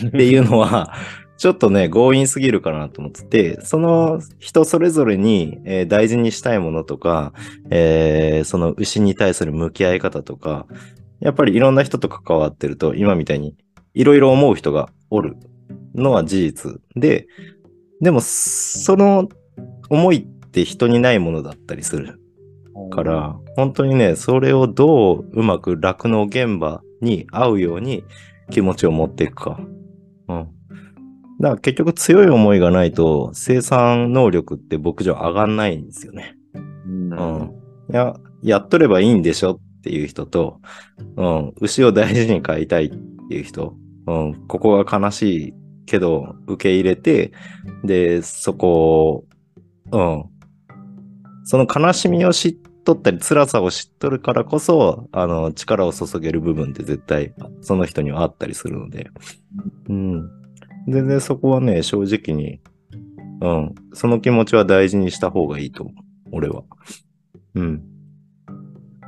っていうのは、ちょっとね、強引すぎるかなと思ってて、その人それぞれに、えー大事にしたいものとか、えーその牛に対する向き合い方とか、やっぱりいろんな人と関わってると、今みたいにいろいろ思う人がおるのは事実で、でも、その思いって人にないものだったりするから、本当にね、それをどううまく酪農現場に合うように気持ちを持っていくか。うん。だから結局強い思いがないと生産能力って牧場上がんないんですよね。
うん。
うん。いや、やっとればいいんでしょっていう人と、うん、牛を大事に飼いたいっていう人、うん、ここが悲しいけど受け入れて、で、そこを、うん、その悲しみを知っとったり、辛さを知っとるからこそ、あの、力を注げる部分って絶対、その人にはあったりするので、うん。全然そこはね、正直に、うん、その気持ちは大事にした方がいいと思う。俺は。うん。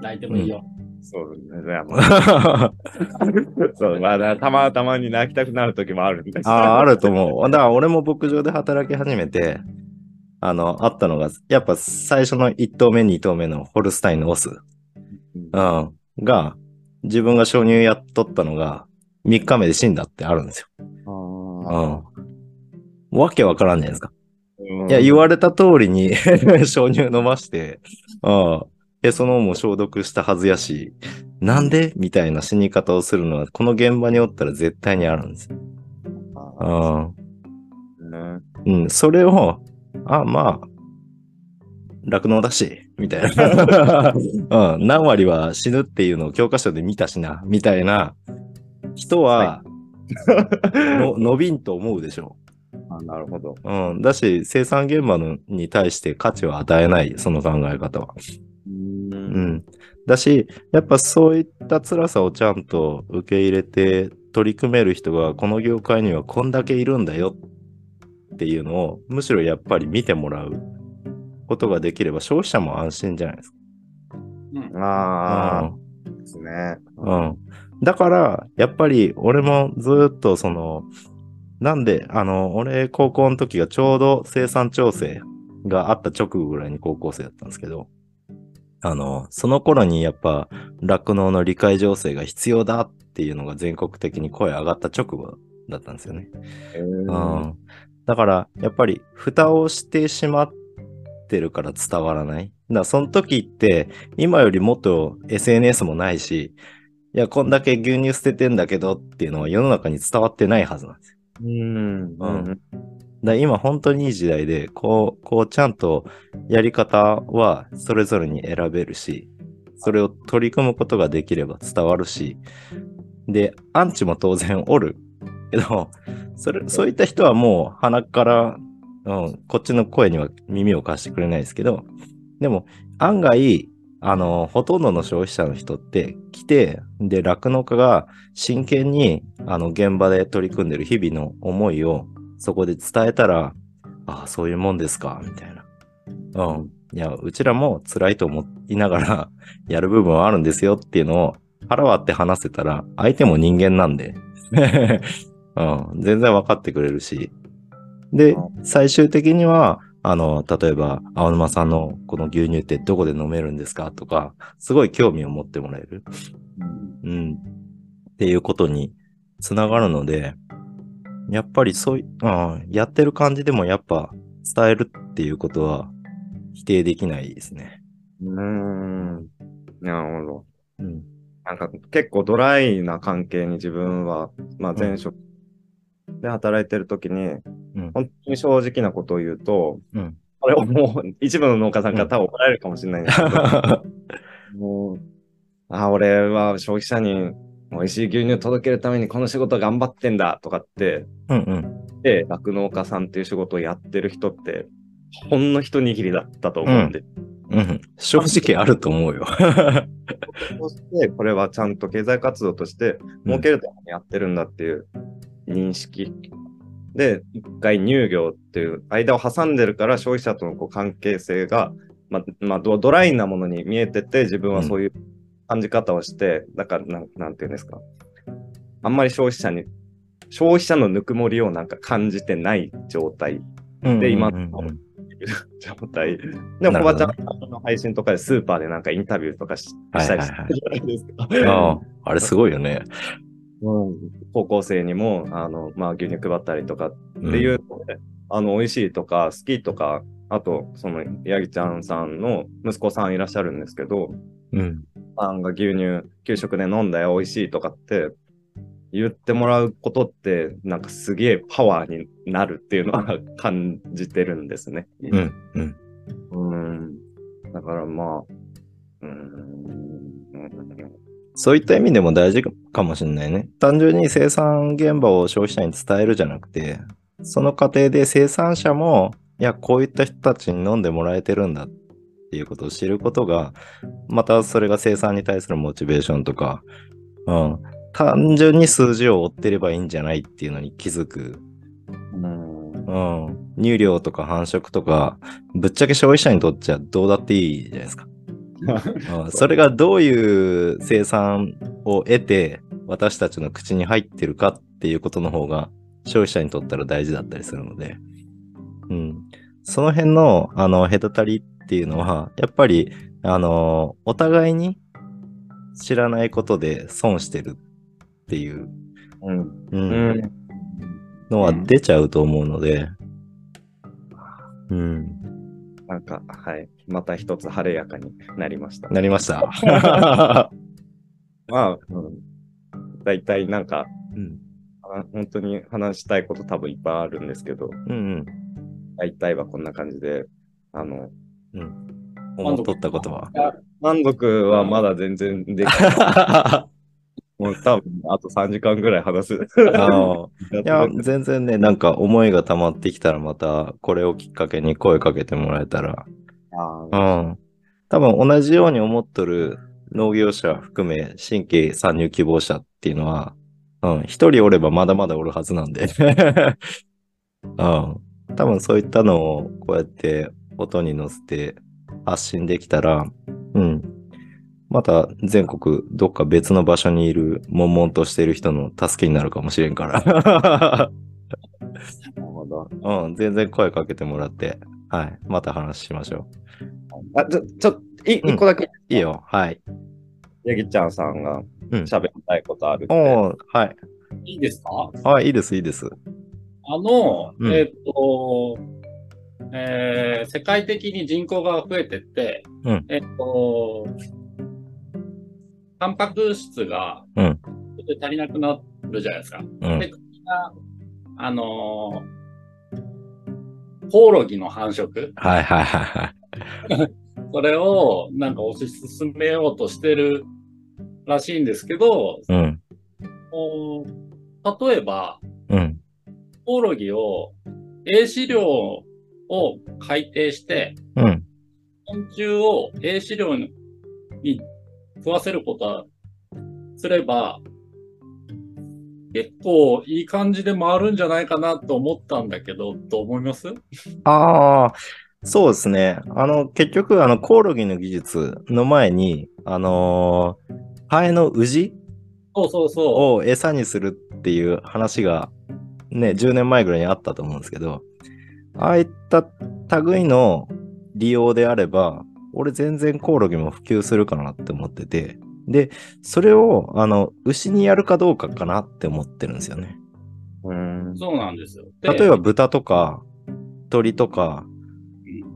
泣いてもいいよ。
そうね。いやまあ そう、まあ、たまたまに泣きたくなる時もあるんです
ああ、あると思う。だから俺も牧場で働き始めて、あの、あったのが、やっぱ最初の1頭目、2頭目のホルスタインのオス、うん、が、自分が承入やっとったのが、3日目で死んだってあるんですよ。
あ
うん。わけわからんじゃないですか。
ー
いや、言われた通りに承入飲まして、うん。で、そのも消毒したはずやし、なんで？みたいな死に方をするのは、この現場におったら絶対にあるんですよ。
ね
うん。うん。それを、あ、まあ、酪農だし、みたいな。うん。何割は死ぬっていうのを教科書で見たしな、みたいな人は、の 伸びんと思うでしょ
あなるほど。
う。うん。だし、生産現場のに対して価値を与えない、その考え方は。
う。
うんん。だし、やっぱそういった辛さをちゃんと受け入れて取り組める人がこの業界にはこんだけいるんだよっていうのをむしろやっぱり見てもらうことができれば消費者も安心じゃないですか。
うん。
ああ、ですね。
うん。うん。だから、やっぱり俺もずっとその、なんで、あの、俺高校の時がちょうど生産調整があった直後ぐらいに高校生だったんですけど、あの、その頃にやっぱ酪農の理解情勢が必要だっていうのが全国的に声上がった直後だったんですよね。
え
う
ー
ん。だから、やっぱり蓋をしてしまってるから伝わらない。だその時って、今よりもっと SNS もないし、いや、こんだけ牛乳捨ててんだけどっていうのは世の中に伝わってないはずなんですよ。
うん。うん。
だ今本当にいい時代で、こう、こうちゃんとやり方はそれぞれに選べるし、それを取り組むことができれば伝わるし、で、アンチも当然おる。けど、それ、そういった人はもう鼻から、うん、こっちの声には耳を貸してくれないですけど、でも案外、あの、ほとんどの消費者の人って来て、で、酪農家が真剣に、あの、現場で取り組んでる日々の思いをそこで伝えたら、ああ、そういうもんですか、みたいな。うん。いや、うちらも辛いと思いながら やる部分はあるんですよっていうのを腹割って話せたら、相手も人間なんで、うん、全然分かってくれるし。で、最終的には、あの、例えば、青沼さんのこの牛乳ってどこで飲めるんですかとか、すごい興味を持ってもらえる。うん。っていうことにつながるので、やっぱりそうい、うん、やってる感じでもやっぱ伝えるっていうことは否定できないですね。
うーん。なるほど。
うん。
なんか結構ドライな関係に自分は、まあ前職で働いてる時に、
うん。
本当に正直なことを言うと、
うん。
これをもう一部の農家さんから多分怒られるかもしれないんですけど、もう、あ、俺は消費者に美味しい牛乳届けるためにこの仕事頑張ってんだとかって、
うんうん。
で、酪農家さんっていう仕事をやってる人って、ほんの一握りだったと思うんで、
うん。正直あると思うよ。
そしてこれはちゃんと経済活動として儲けるためにやってるんだっていう認識。で、一回乳業っていう間を挟んでるから消費者とのこう関係性が、まあ、まあド、ドライなものに見えてて自分はそういう感じ方をして、だからなん、なんていうんですか。あんまり消費者に、消費者のぬくもりをなんか感じてない状態で、今
うんうん
の状態。でも、
なるほどね
コバちゃんの配信とかでスーパーでなんかインタビューとかししたりしてるじゃないですか。
あれすごいよね。
うん高校生にも、あの、まあ、牛乳配ったりとかって
うん
いうので、あの、美味しいとか、好きとか、あと、その、ヤギちゃんさんの息子さんいらっしゃるんですけど、
うん。
さんが牛乳、給食で飲んだよ、美味しいとかって、言ってもらうことって、なんかすげえパワーになるっていうのは感じてるんですね。
うん。うん。
うん。だからまあ、うん。
そういった意味でも大事かもしれないね。単純に生産現場を消費者に伝えるじゃなくて、その過程で生産者も、いや、こういった人たちに飲んでもらえてるんだっていうことを知ることが、またそれが生産に対するモチベーションとか、うん、単純に数字を追ってればいいんじゃないっていうのに気づく
うん。
うん。乳量とか繁殖とか、ぶっちゃけ消費者にとっちゃどうだっていいじゃないですか。うん それがどういう生産を得て、私たちの口に入ってるかっていうことの方が、消費者にとったら大事だったりするので、うん。その辺の、あの、隔たりっていうのは、やっぱり、あの、お互いに知らないことで損してるっていう、
うん。
う
うんん。
のは出ちゃうと思うので、うん。
なんか、はい。また一つ晴れやかになりました。
なりました。
まあ、うん。大体なんか、
うん。
あ本当に話したいこと多分いっぱいあるんですけど、
うん
大体はこんな感じで、あの、
うん。うん。思っとったことは？
満足はまだ全然できない。もう多分あと3時間ぐらい話す。
あの いや、全然ね、なんか思いが溜まってきたらまたこれをきっかけに声かけてもらえたら、うん。多分同じように思っとる農業者含め新規参入希望者っていうのは、うん、一人おればまだまだおるはずなんで。うん。多分そういったのをこうやって音に乗せて発信できたら、うん。また全国どっか別の場所にいる悶々としている人の助けになるかもしれんから。
なるほど。
うん、全然声かけてもらって、はい。また話しましょ
あ、ちょ、ちょ、い
うん
一個だけ、
う。いいよ。はい。
ヤギちゃんさんが
うん
喋りたいことあるって。
おーはい。
いいですか？
はい、いいです、いいです。
あの、
うん
えっと、えー世界的に人口が増えてって、
うん
えっと、タンパク質が、
うん
足りなくなるじゃないですか。
うん
で、。国が、あのーコオロギの繁殖、
はいはいはいはい。
それをなんか推し進めようとしてるらしいんですけど、
うん。
お例えば、
うん。
コオロギを、A 飼料を改定して、
うん。
昆虫を A 飼料に食わせることはすれば、結構いい感じで回るんじゃないかなと思ったんだけど、どう思います？
ああ、そうですね。あの、結局、あの、コオロギの技術の前に、あのーハエのウジ
そうそうそ
を餌にするっていう話が、ね、10年前ぐらいにあったと思うんですけど、ああいった類の利用であれば、俺全然コオロギも普及するかなって思ってて、で、それを、あの、牛にやるかどうかかなって思ってるんですよね。
うん
う。。そうなんですよ。で
例えば豚とか鳥とか、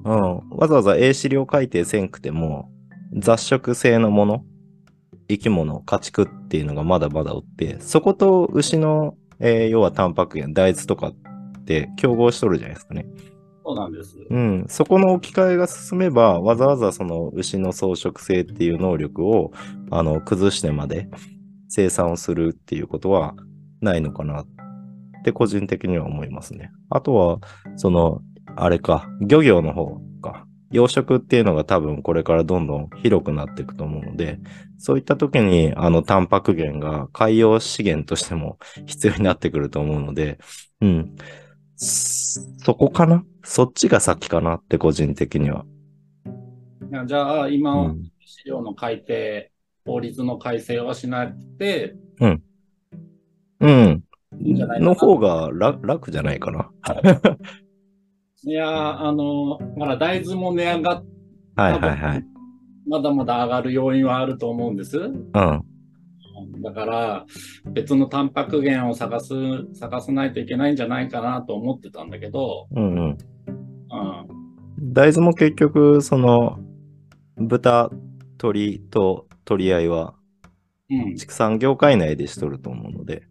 うん、わざわざ A 資料改定せんくても雑食性のもの、生き物、家畜っていうのがまだまだおって、そこと牛の、えー要はタンパク源、大豆とかって競合しとるじゃないですかね。
そうなんです。
うん、そこの置き換えが進めば、わざわざその牛の草食性っていう能力をあの崩してまで生産をするっていうことはないのかなって個人的には思いますね。あとは、その、あれか、漁業の方か。養殖っていうのが多分これからどんどん広くなっていくと思うので、そういった時にあのタンパク源が海洋資源としても必要になってくると思うので、うん。そそこかな？そっちが先かなって個人的には。
じゃあ、今、
うん
資料の改定、法律の改正はしなくて、
うん。
いいんいかな
の方が楽楽じゃないかな。
いやー、あの、まだ大豆も値上がっ、
はいはいはい。
まだまだ上がる要因はあると思うんです。
うん。
だから、別のタンパク源を探す、探さないといけないんじゃないかなと思ってたんだけど、
うんうん。
うん。
大豆も結局、その、豚、鳥と取り合いは
うん。
畜産業界内でしとると思うので、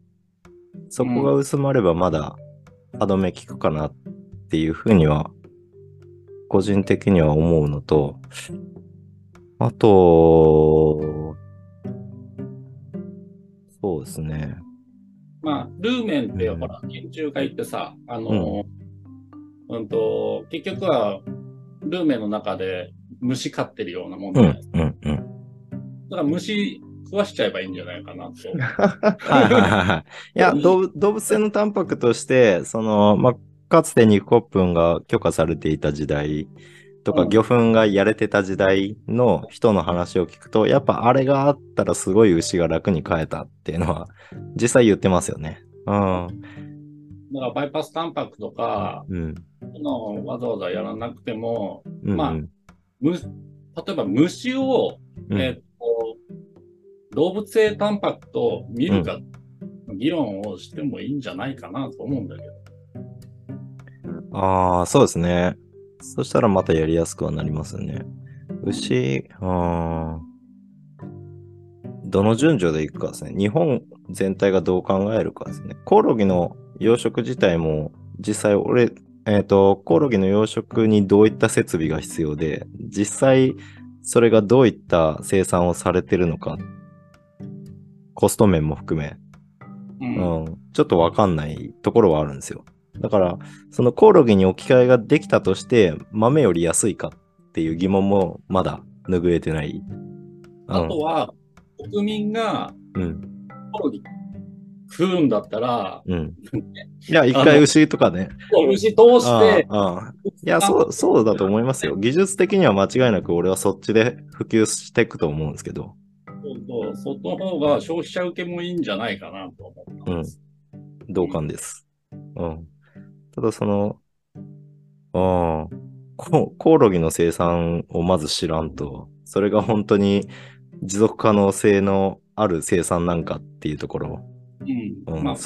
そこが薄まればまだ歯止め効くかなっていうふうには、個人的には思うのと、あと、そうですね。
まあ、ルーメンってほら、研究会ってさ、あの、うん、と、結局は、ルーメンの中で虫飼ってるようなもんじ
うん
ゃないですか。、
うん、うん。
だから虫食わしちゃえばいいんじゃないかなと。
はいはいはいはい。いや、動物性のタンパクとして、その、まあ、かつて肉骨粉が許可されていた時代とか、
うん
魚粉がやれてた時代の人の話を聞くと、やっぱあれがあったらすごい牛が楽に飼えたっていうのは、実際言ってますよね。うん。
だからバイパスタンパクとか、
うん。
のをわざわざやらなくても、
うん、
まあむ例えば虫を、
うん
えっと、動物性タンパクと見るか、議論をしてもいいんじゃないかなと思うんだけど。
ああ、そうですね。そしたらまたやりやすくはなりますよね。牛、あーどの順序でいくかですね。日本全体がどう考えるかですね。コオロギの養殖自体も、実際俺、えっ、と、コオロギの養殖にどういった設備が必要で、実際それがどういった生産をされてるのか、コスト面も含め、
うん
うん、ちょっとわかんないところはあるんですよ。だから、そのコオロギに置き換えができたとして、豆より安いかっていう疑問もまだ拭えてない。
あとは、国民が
うん、
コオロギ食うんだったら、
うん。いや、一回牛とかね。
牛通して、
いや、そう、そうだと思いますよ。技術的には間違いなく俺はそっちで普及していくと思うんですけど。
そうそうそっちの方が消費者受けもいいんじゃないかなと思ったんです。
同感です。うん。ただその、ああ、ココオロギの生産をまず知らんと、それが本当に持続可能性のある生産なんかっていうところ。
うん。
うん
まあ、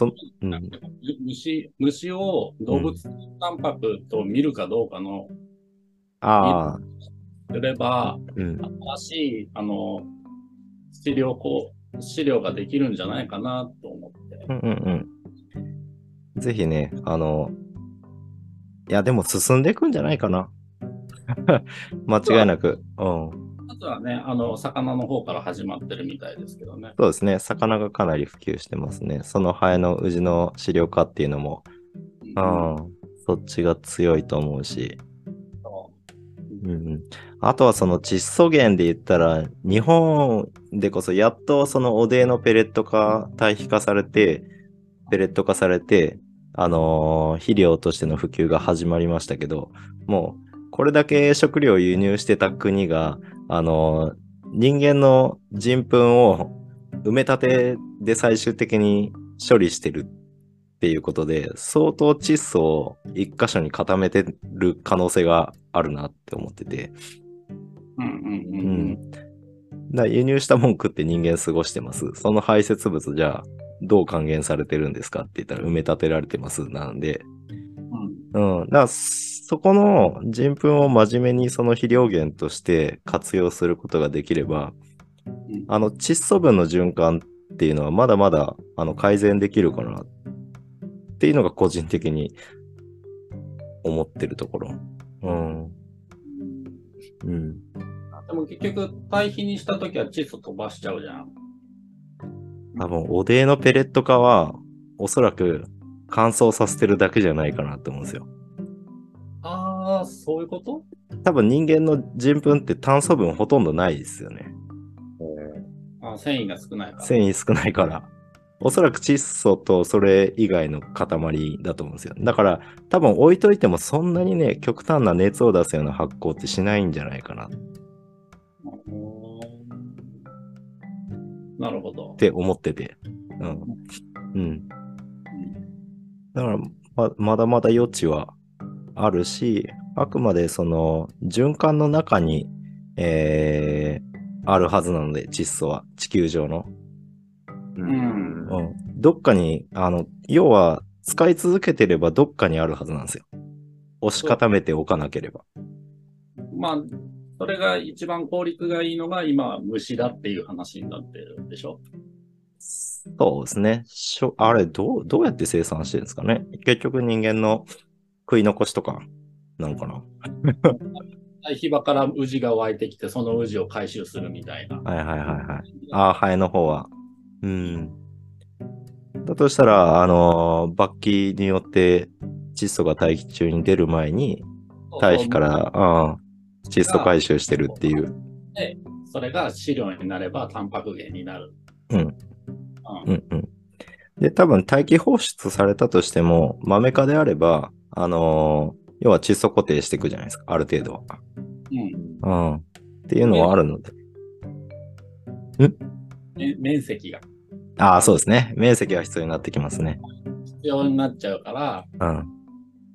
虫、虫を動物タンパクと見るかどうかの、
ああ、
すれば、
うん。
新しい、あの、資料こう、資料ができるんじゃないかなと思って。
うんうんうん。ぜひね、あの、いや、でも進んでいくんじゃないかな。間違いなく。うん。
まずはね、あの、魚の方から始まってるみたいですけどね。
そうですね。魚がかなり普及してますね。そのハエのウジの飼料化っていうのも、うん、そっちが強いと思うし。うんうん、あとはその窒素源で言ったら、日本でこそやっとそのおでのペレット化、堆肥化されて、ペレット化されて、あのー肥料としての普及が始まりましたけど、もうこれだけ食料を輸入してた国が、あのー人間の人糞を埋め立てで最終的に処理してるっていうことで、相当窒素を一箇所に固めてる可能性があるなって思ってて、
うんうんうんうん。
だ輸入したもん食って人間過ごしてます。その排泄物じゃあどう還元されてるんですかって言ったら埋め立てられてますなんで、
うん
うん。だからそこの人糞を真面目にその肥料源として活用することができれば、
うん
あの窒素分の循環っていうのはまだまだあの改善できるかなっていうのが個人的に思ってるところ。うん。うん。
でも結局、堆肥にしたときは窒素飛ばしちゃうじゃん。
多分、おでのペレット化は、おそらく乾燥させてるだけじゃないかなと思うんですよ。
ああ、そういうこと？
多分人間の人糞って炭素分ほとんどないですよね。
あー繊維が少ないから。
繊維少ないから。おそらく窒素とそれ以外の塊だと思うんですよ。だから多分置いといてもそんなにね、極端な熱を出すような発酵ってしないんじゃないかなっ
なるほど。
て思ってて。うん。うん。だからままだまだ余地はあるし、あくまでその循環の中に、えーあるはずなので、窒素は地球上の。
ん
うん。どっかに、あの、要は使い続けてればどっかにあるはずなんですよ。押し固めておかなければ。
まあ、それが一番効率がいいのが今、虫だっていう話になってるんでしょ？
そうですね。しょあれ、どう、どうやって生産してるんですかね？結局人間の食い残しとか、なのかな？
堆肥場からウジが湧いてきて、そのウジを回収するみたいな。
はいはいはいはい。ああ、ハエの方は。うん。だとしたら、あのー、罰気によって窒素が大気中に出る前に、大気から、ああ、窒素回収してるっていう。
それが飼料になればタンパク源になる。
うん
うん
うんうん。で、多分大気放出されたとしても、豆科であれば、あのー要は窒素固定していくじゃないですか、ある程度は。
うん
うん。っていうのはあるので。
ね面積が
ああ、そうですね。面積が必要になってきますね。
必要になっちゃうから、
うん。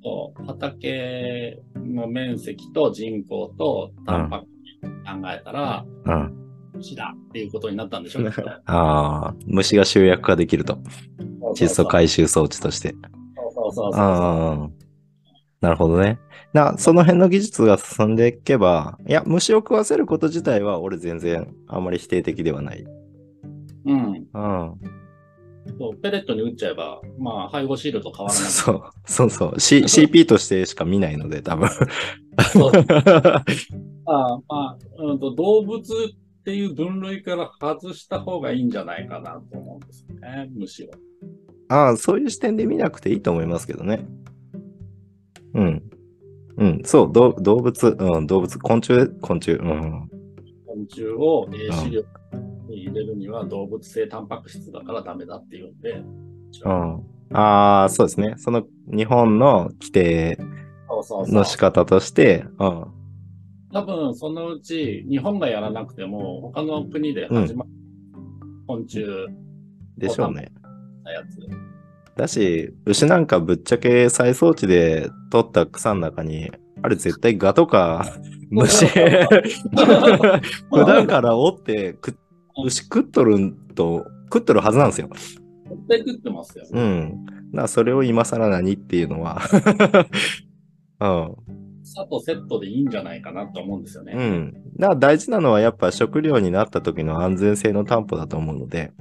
そう畑の面積と人口とタンパク源考えたら、
うん。
牛だっていうことになったんでしょうね。
ああ、虫が集約化できると。窒素回収装置として。
そうそうそうそう。
なるほどね。な、その辺の技術が進んでいけば、いや、虫を食わせること自体は俺全然あんまり否定的ではない。
うん。
うん。
そうペレットに打っちゃえば、まあ、配合シールと変わらない。
そう、そうそう。C、CP としてしか見ないので、多分。
そう あまあ、うんと、動物っていう分類から外した方がいいんじゃないかなと思うんですよね、虫は。
ああ、そういう視点で見なくていいと思いますけどね。うん。うん、そう、ど動物、うん、動物、昆虫、昆虫、うん。
昆虫を栄飼料に入れるには動物性タンパク質だからダメだっていうんで、
うん。ああ、そうですね。その日本の規定
そうそうそう
の仕方として、うん。
多分そのうち日本がやらなくても他の国で始まる昆虫
でしょうね。
のやつ。
だし、牛なんかぶっちゃけ再装置で取った草の中に、あれ絶対ガとか 虫、普段から折ってく牛食っとるんと、食っとるはずなんですよ。
絶対食ってますよ。
うん。だからそれを今更何っていうのは、うん。
草とセットでいいんじゃないかなと思うんですよね。
うん。だから大事なのはやっぱ食料になった時の安全性の担保だと思うので、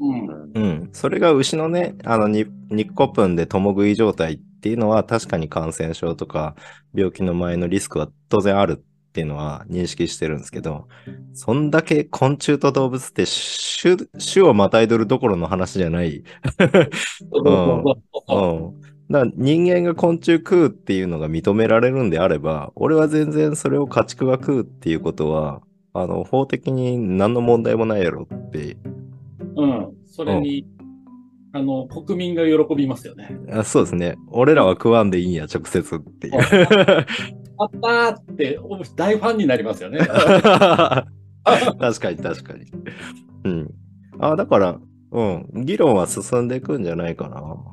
うん。
うん。それが牛のね、あの、に肉骨粉で共食い状態っていうのは確かに感染症とか病気の前のリスクは当然あるっていうのは認識してるんですけど、そんだけ昆虫と動物って種、種をまたいどるどころの話じゃない。うん。だから人間が昆虫食うっていうのが認められるんであれば、俺は全然それを家畜が食うっていうことは、あの、法的に何の問題もないやろって
うん。それに、あの、国民が喜びますよね。
あそうですね。俺らは食わんでいいんや、直接っていう。
あったーって、お大ファンになりますよね。
確かに確かに。うん。あ、だから、うん。議論は進んでいくんじゃないかな。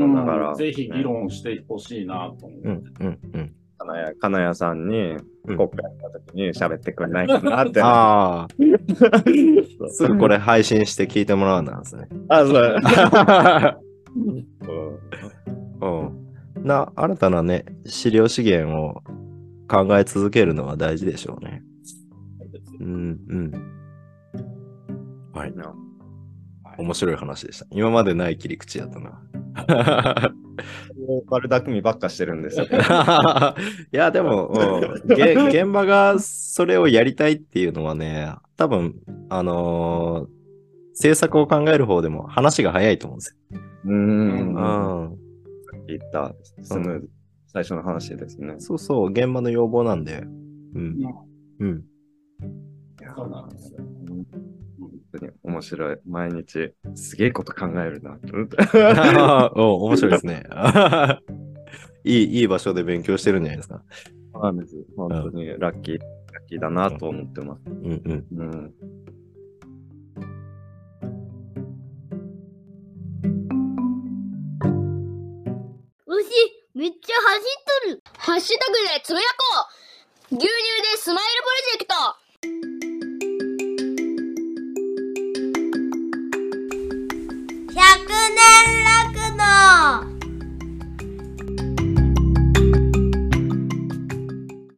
うん
だから
ぜひ議論してほしいなと思って。
うん、うん、うん。
金谷金谷さんに
うん
国会の時に喋ってくれないかなって。
ああ、すぐこれ配信して聞いてもらうんなんですね。
あ、そう。
うん。な、新たなね、資料資源を考え続けるのは大事でしょうね。うん、うん。はい。面白い話でした。今までない切り口やったな。
悪巧みばっかしてるんですよ。
いや、でも、現場がそれをやりたいっていうのはね、多分、あのー政策を考える方でも話が早いと思うんです
う
よ。
ん。
うん。
言った、スムーズ、最初の話ですね。
そうそう、現場の要望なんで。うん。うん。
そうなんですよ。
に面白い。毎日、すげえこと考えるな。
お面白いですね。いい、いい場所で勉強してるんじゃないですか。
そうなんです。本当にラッキー、ラッキーだなと思ってます。
うんうん。
うん。
牛、めっちゃ走っとる。ハッシュタグでつぶやこう牛乳年楽の。